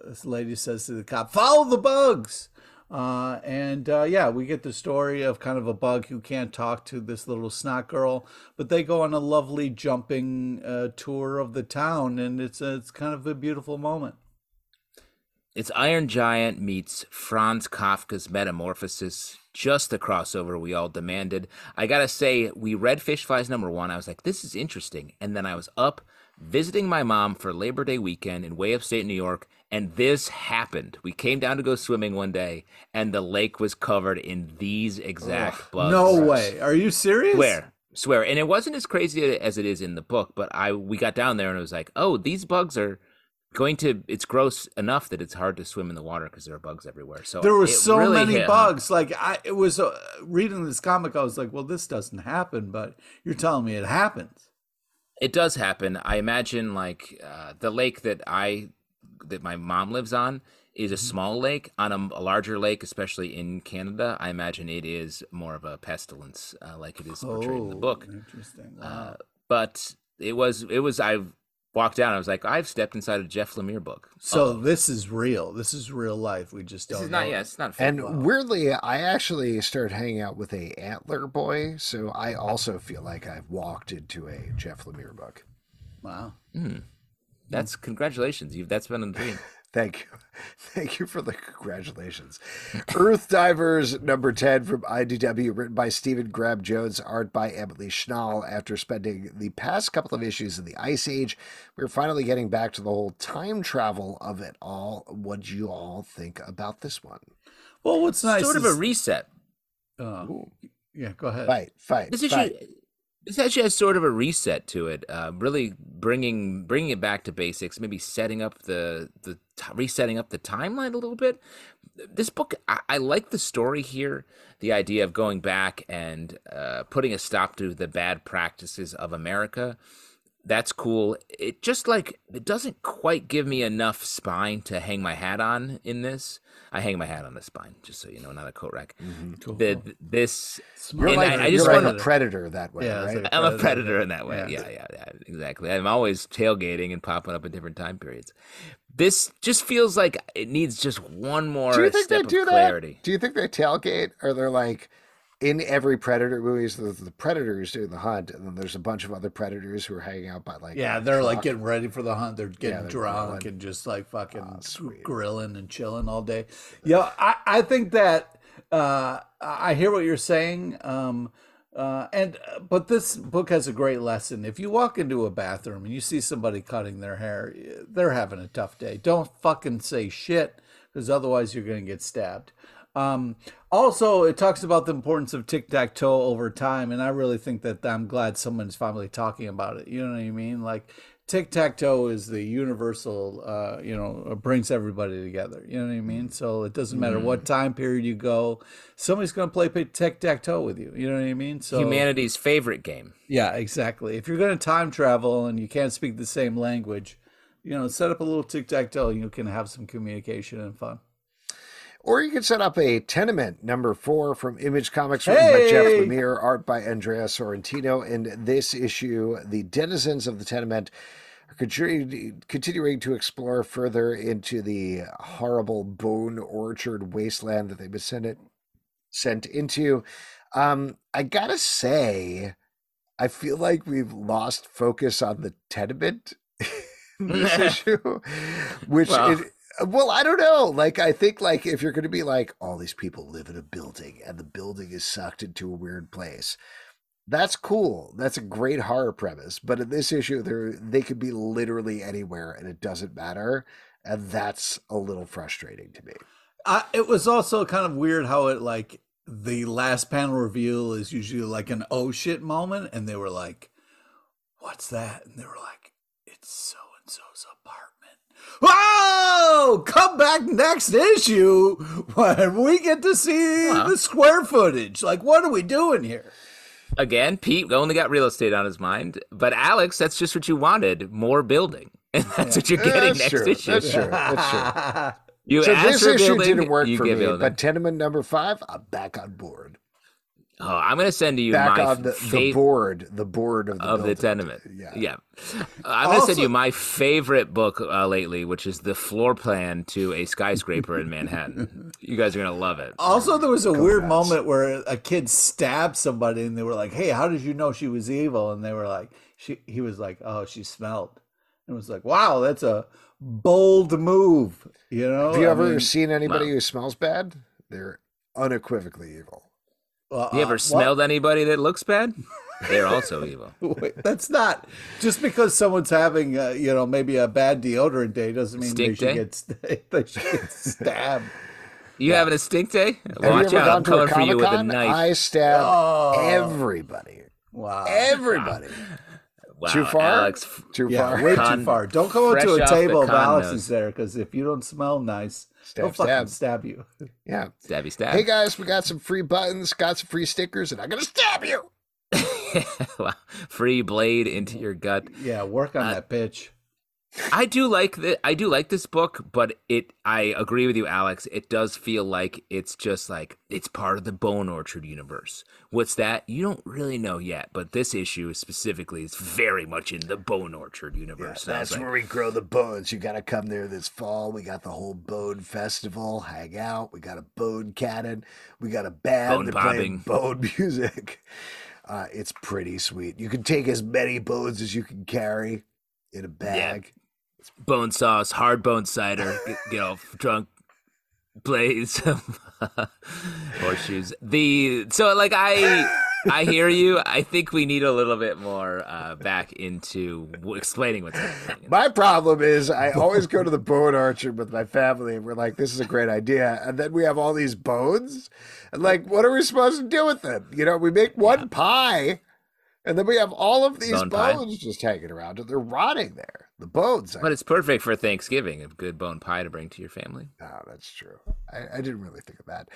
this lady says to the cop, "Follow the bugs." Uh, and uh, yeah, we get the story of kind of a bug who can't talk to this little snot girl, but they go on a lovely jumping uh, tour of the town, and it's a, it's kind of a beautiful moment. It's Iron Giant meets Franz Kafka's Metamorphosis. Just the crossover we all demanded. I gotta say, we read Fish Flies number one. I was like, this is interesting. And then I was up visiting my mom for Labor Day weekend in way upstate New York, and this happened. We came down to go swimming one day, and the lake was covered in these exact bugs. no way, are you serious? Where? swear. And it wasn't as crazy as it is in the book, but I we got down there and it was like, oh, these bugs are going to. It's gross enough that it's hard to swim in the water because there are bugs everywhere. So There were so really many hit bugs. Like I, it was uh, reading this comic. I was like, well, this doesn't happen, but you're telling me it happens. It does happen. I imagine like uh, the lake that I that my mom lives on is a Mm-hmm. small lake. On a, a larger lake, especially in Canada, I imagine it is more of a pestilence, uh, like it is portrayed in the book. Oh, Interesting. Uh, but it was it was I walked down. I was like, I've stepped inside a Jeff Lemire book. so Uh-oh. this is real. This is real life. We just don't. is not know yeah, it. it's not fake. And weirdly, I actually started hanging out with a antler boy, so I also feel like I've walked into a Jeff Lemire book. Wow. That's congratulations. You've that's been a dream. <laughs> Thank you. <laughs> Thank you for the congratulations. Earth Divers number 10 from IDW, written by Stephen Graham Jones, art by Emily Schnall. After spending the past couple of issues in the Ice Age, we're finally getting back to the whole time travel of it all. What do you all think about this one? Well, what's nice sort of a reset. uh, yeah. Go ahead. fight, fight, This issue, fight. This actually has sort of a reset to it. Uh, really bringing bringing it back to basics. Maybe setting up the the t- resetting up the timeline a little bit. This book, I, I like the story here. The idea of going back and uh, putting a stop to the bad practices of America. That's cool. It just like it doesn't quite give me enough spine to hang my hat on in this. I hang my hat on the spine, just so you know, not a coat rack. Mm-hmm. Cool. The, this You're like, I- I you're just like wanna- a predator that way, Yeah, right? like- I'm a Predator. predator in that way. Yeah. Yeah. yeah, yeah, exactly. I'm always tailgating and popping up at different time periods. This just feels like it needs just one more do you think step they do of that? Do you think they tailgate, or they're like in every predator movies? The, the predators doing the hunt, and then there's a bunch of other predators who are hanging out by like Yeah, they're like getting ready for the hunt. They're getting they're drunk grilling. and just like fucking sweet. grilling and chilling all day. Yeah, I, I think that uh, I hear what you're saying. Um, uh, and uh, but this book has a great lesson. If you walk into a bathroom and you see somebody cutting their hair, they're having a tough day. Don't fucking say shit because otherwise you're going to get stabbed. Um, also, it talks about the importance of tic tac toe over time, and I really think that I'm glad someone's finally talking about it. You know what I mean? Like tic tac toe is the universal, uh, you know, brings everybody together. You know what I mean? So it doesn't matter what time period you go, somebody's going to play tic tac toe with you. You know what I mean? So Humanity's favorite game. yeah, exactly. If you're going to time travel and you can't speak the same language, you know, set up a little tic tac toe. You can have some communication and fun. Or you could set up a tenement number four from Image Comics, written by Jeff Lemire, art by Andrea Sorrentino. In this issue, the denizens of the tenement are continuing to explore further into the horrible bone orchard wasteland that they've been sent, it, sent into. Um, I gotta say, I feel like we've lost focus on the tenement in this <laughs> issue, which Well. it, well, I don't know. Like, I think like if you're going to be like, all these people live in a building and the building is sucked into a weird place. That's cool. That's a great horror premise. But in this issue, they they could be literally anywhere and it doesn't matter. And that's a little frustrating to me. I, it was also kind of weird how it like the last panel reveal is usually like an oh shit moment, and they were like, "What's that?" And they were like, "It's so and so's apartment." Whoa! Come back next issue when we get to see Wow. the square footage. Like, what are we doing here? Again, Pete only got real estate on his mind, but Alex, that's just what you wanted: more building, <laughs> and that's what you're getting That's next true. issue. That's true. That's true. You so asked this for issue building, didn't work you for me, building. but tenement number five, I'm back on board. Oh, I'm going to send you Back my on the, the board, the board of the of the tenement. Yeah. Yeah, I'm going to send you my favorite book uh, lately, which is the floor plan to a skyscraper in Manhattan. <laughs> You guys are going to love it. Also, there was a weird nuts. moment where a kid stabbed somebody, and they were like, "Hey, how did you know she was evil?" And they were like, "She." He was like, "Oh, she smelled." And it was like, "Wow, that's a bold move." You know? Have you I ever mean, seen anybody wow. who smells bad? They're unequivocally evil. Uh, you uh, ever what? smelled anybody that looks bad? They're also <laughs> evil. Wait, that's not just because someone's having, uh, you know, maybe a bad deodorant day doesn't mean they Stink should day? get <laughs> they should get stabbed. You having a stink day? Have Watch out! I'm gone to a coming for you with a knife. I stab Oh. everybody. Wow. Everybody. wow, Too far? Alex. Too Yeah, far. way Con- too far. Don't come up to a table if con Alex nose. is there, because if you don't smell nice, he'll Stab, fucking stab. stab you. <laughs> Yeah. Stabby stab. Hey guys, we got some free buttons, got some free stickers, and I'm gonna stab you. <laughs> Wow. Free blade into your gut. Yeah, work on Uh, that pitch. I do like the I do like this book, but it I agree with you, Alex. It does feel like it's just like it's part of the Bone Orchard universe. What's that? You don't really know yet, but this issue specifically is very much in the Bone Orchard universe. Was That's like, where we grow the bones. You gotta come there this fall. We got the whole bone festival, hang out. We got a bone cannon. We got a band Bone that play bone <laughs> music. Uh, it's pretty sweet. You can take as many bones as you can carry in a bag. bone sauce, hard bone cider, get, <laughs> get all drunk, play some <laughs> horseshoes. The so like I <laughs> I hear you. I think we need a little bit more uh, back into w- explaining what's happening. My problem is I always go to the bone orchard with my family and we're like, this is a great idea. And then we have all these bones. And like, what are we supposed to do with them? You know, we make one pie and then we have all of these Bone pie. bones just hanging around and they're rotting there. The bones. But it's perfect for Thanksgiving. A good bone pie to bring to your family. Oh, that's true. I, I didn't really think of that.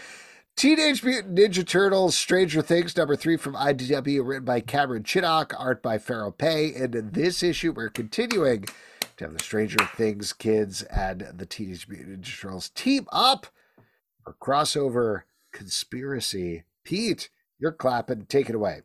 Teenage Mutant Ninja Turtles Stranger Things number three from IDW, written by Cameron Chittock, art by Fero Pe. And in this issue, we're continuing to have the Stranger Things kids and the Teenage Mutant Ninja Turtles team up for crossover conspiracy. Pete, you're clapping. Take it away.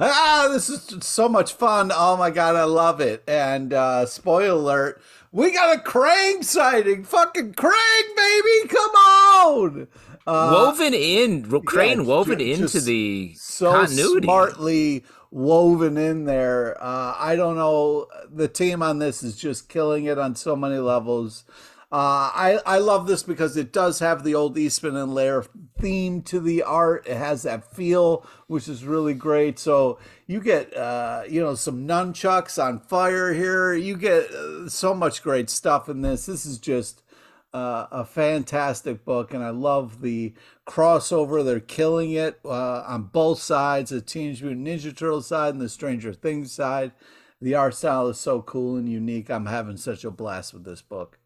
Ah, this is so much fun. Oh my god, I love it. And uh spoiler alert, we got a Krang sighting. Fucking Krang, baby. Come on. Uh, woven in, Crane ju- woven just into the so continuity. smartly woven in there. Uh, I don't know. The team on this is just killing it on so many levels. Uh, I I love this because it does have the old Eastman and Laird theme to the art. It has that feel, which is really great. So you get uh, you know some nunchucks on fire here. You get uh, so much great stuff in this. This is just uh, a fantastic book, and I love the crossover. They're killing it uh, on both sides the Teenage Mutant Ninja Turtle side and the Stranger Things side. The art style is so cool and unique. I'm having such a blast with this book.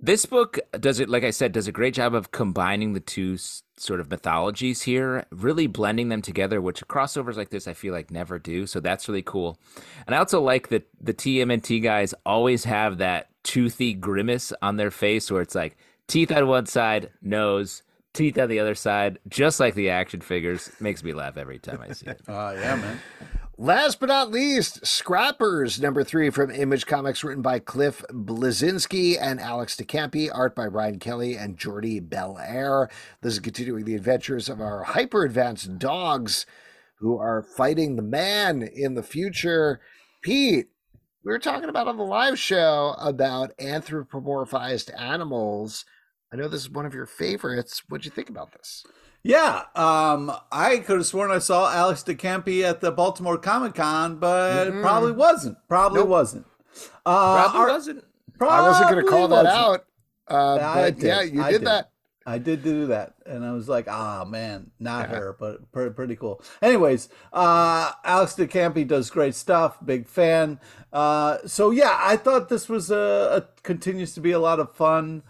This book does it, like I said, does a great job of combining the two sort of mythologies here, really blending them together, which crossovers like this I feel like never do. So that's really cool. And I also like that the TMNT guys always have that toothy grimace on their face where it's like teeth on one side, nose, teeth on the other side, just like the action figures. Makes me laugh every time I see it. Uh, <laughs> yeah, man. Last but not least, Scrappers, number three from Image Comics, written by Cliff Bleszinski and Alex de Campi, art by Ryan Kelly and Jordie Bellaire. This is continuing the adventures of our hyper advanced dogs who are fighting the man in the future. Pete, we were talking about on the live show about anthropomorphized animals. I know this is one of your favorites. What'd you think about this? Yeah, um, I could have sworn I saw Alex de Campi at the Baltimore Comic Con, but Mm-mm. it probably wasn't. Probably Nope. wasn't. Uh, Probably our- wasn't. I wasn't going to call that wasn't. out, uh, but did. yeah, you did did. that. I did do that, and I was like, "Ah, man, not Yeah. her," but pretty, pretty cool. Anyways, uh, Alex de Campi does great stuff. Big fan. Uh, so yeah, I thought this was a, a continues to be a lot of fun.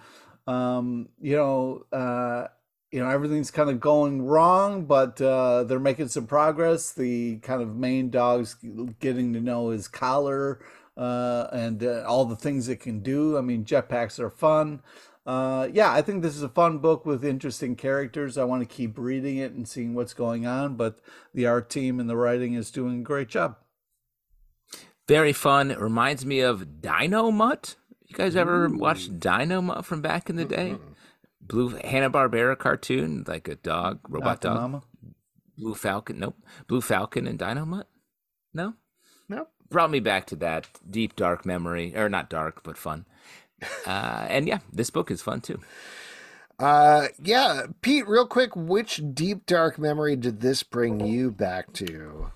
Um, you know, uh, you know, everything's kind of going wrong, but uh, they're making some progress. The kind of main dog's getting to know his collar uh, and uh, all the things it can do. I mean, jetpacks are fun. Uh, yeah, I think this is a fun book with interesting characters. I want to keep reading it and seeing what's going on, but the art team and the writing is doing a great job. Very fun. Reminds me of Dynomutt. You guys ever watched Dynomutt from back in the day? Blue Hanna Barbera cartoon, like a dog, robot dog. Mama. Blue Falcon. Nope. Blue Falcon and Dynomutt. No. Nope. Brought me back to that deep dark memory, or not dark, but fun. Uh, and yeah, this book is fun too. Uh, yeah, Pete, real quick, which deep dark memory did this bring you back to?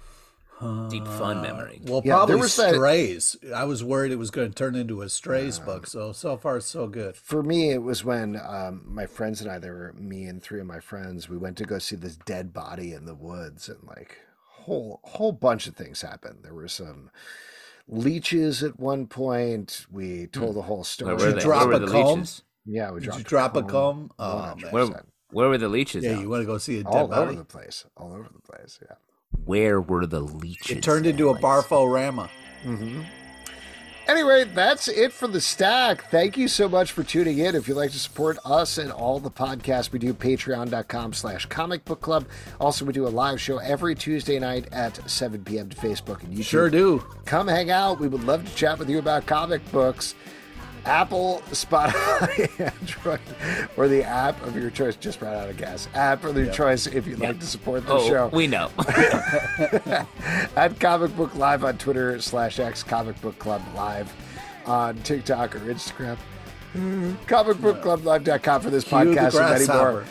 Deep fun memory. Well, Yeah, there probably was that- Strays. I was worried it was going to turn into a Strays book. So so far so good. For me, it was when um, my friends and I, there were me and three of my friends, we went to go see this dead body in the woods, and like whole whole bunch of things happened. There were some leeches at one point. We told the whole story. Where were you they? drop Where were a the comb? leeches? Yeah, we Did dropped you drop a comb. comb? Oh, 100%. Where, where were the leeches? Yeah, out? you want to go see a dead body? all over the place, all over the place. Yeah. Where were the leeches? It turned into a Alex? barforama. Mm-hmm. Anyway, that's it for the stack. Thank you so much for tuning in. If you'd like to support us and all the podcasts we do, patreon.com slash comic book club. Also, we do a live show every Tuesday night at 7 p.m. to Facebook and YouTube. Sure do. Come hang out. We would love to chat with you about comic books. Apple, Spotify, <laughs> Android, or the app of your choice. Just ran out of gas. App of your choice if you'd like to support the Oh, show we know. <laughs> <laughs> at Comic Book Live on Twitter slash X Comic Book Club Live on TikTok or Instagram. Mm-hmm. ComicBookClubLive.com for this Cue podcast and many more.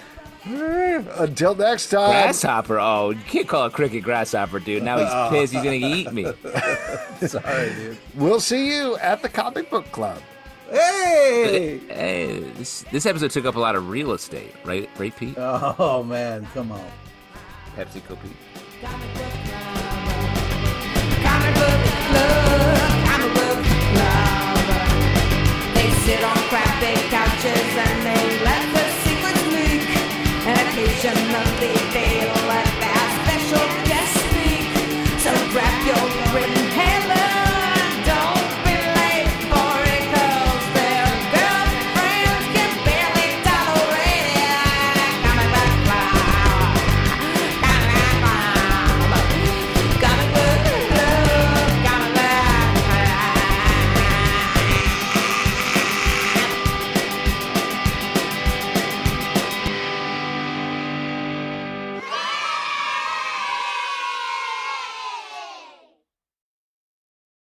Eh, until next time. grasshopper. Oh, you can't call a cricket grasshopper, dude. Now he's pissed. He's gonna eat me. Sorry, dude. We'll see you at the Comic Book Club. Hey! Hey, this, this episode took up a lot of real estate, right, right, Pete? Oh, man, come on. PepsiCo, Pete. They sit on crappy couches and they let the secrets leak.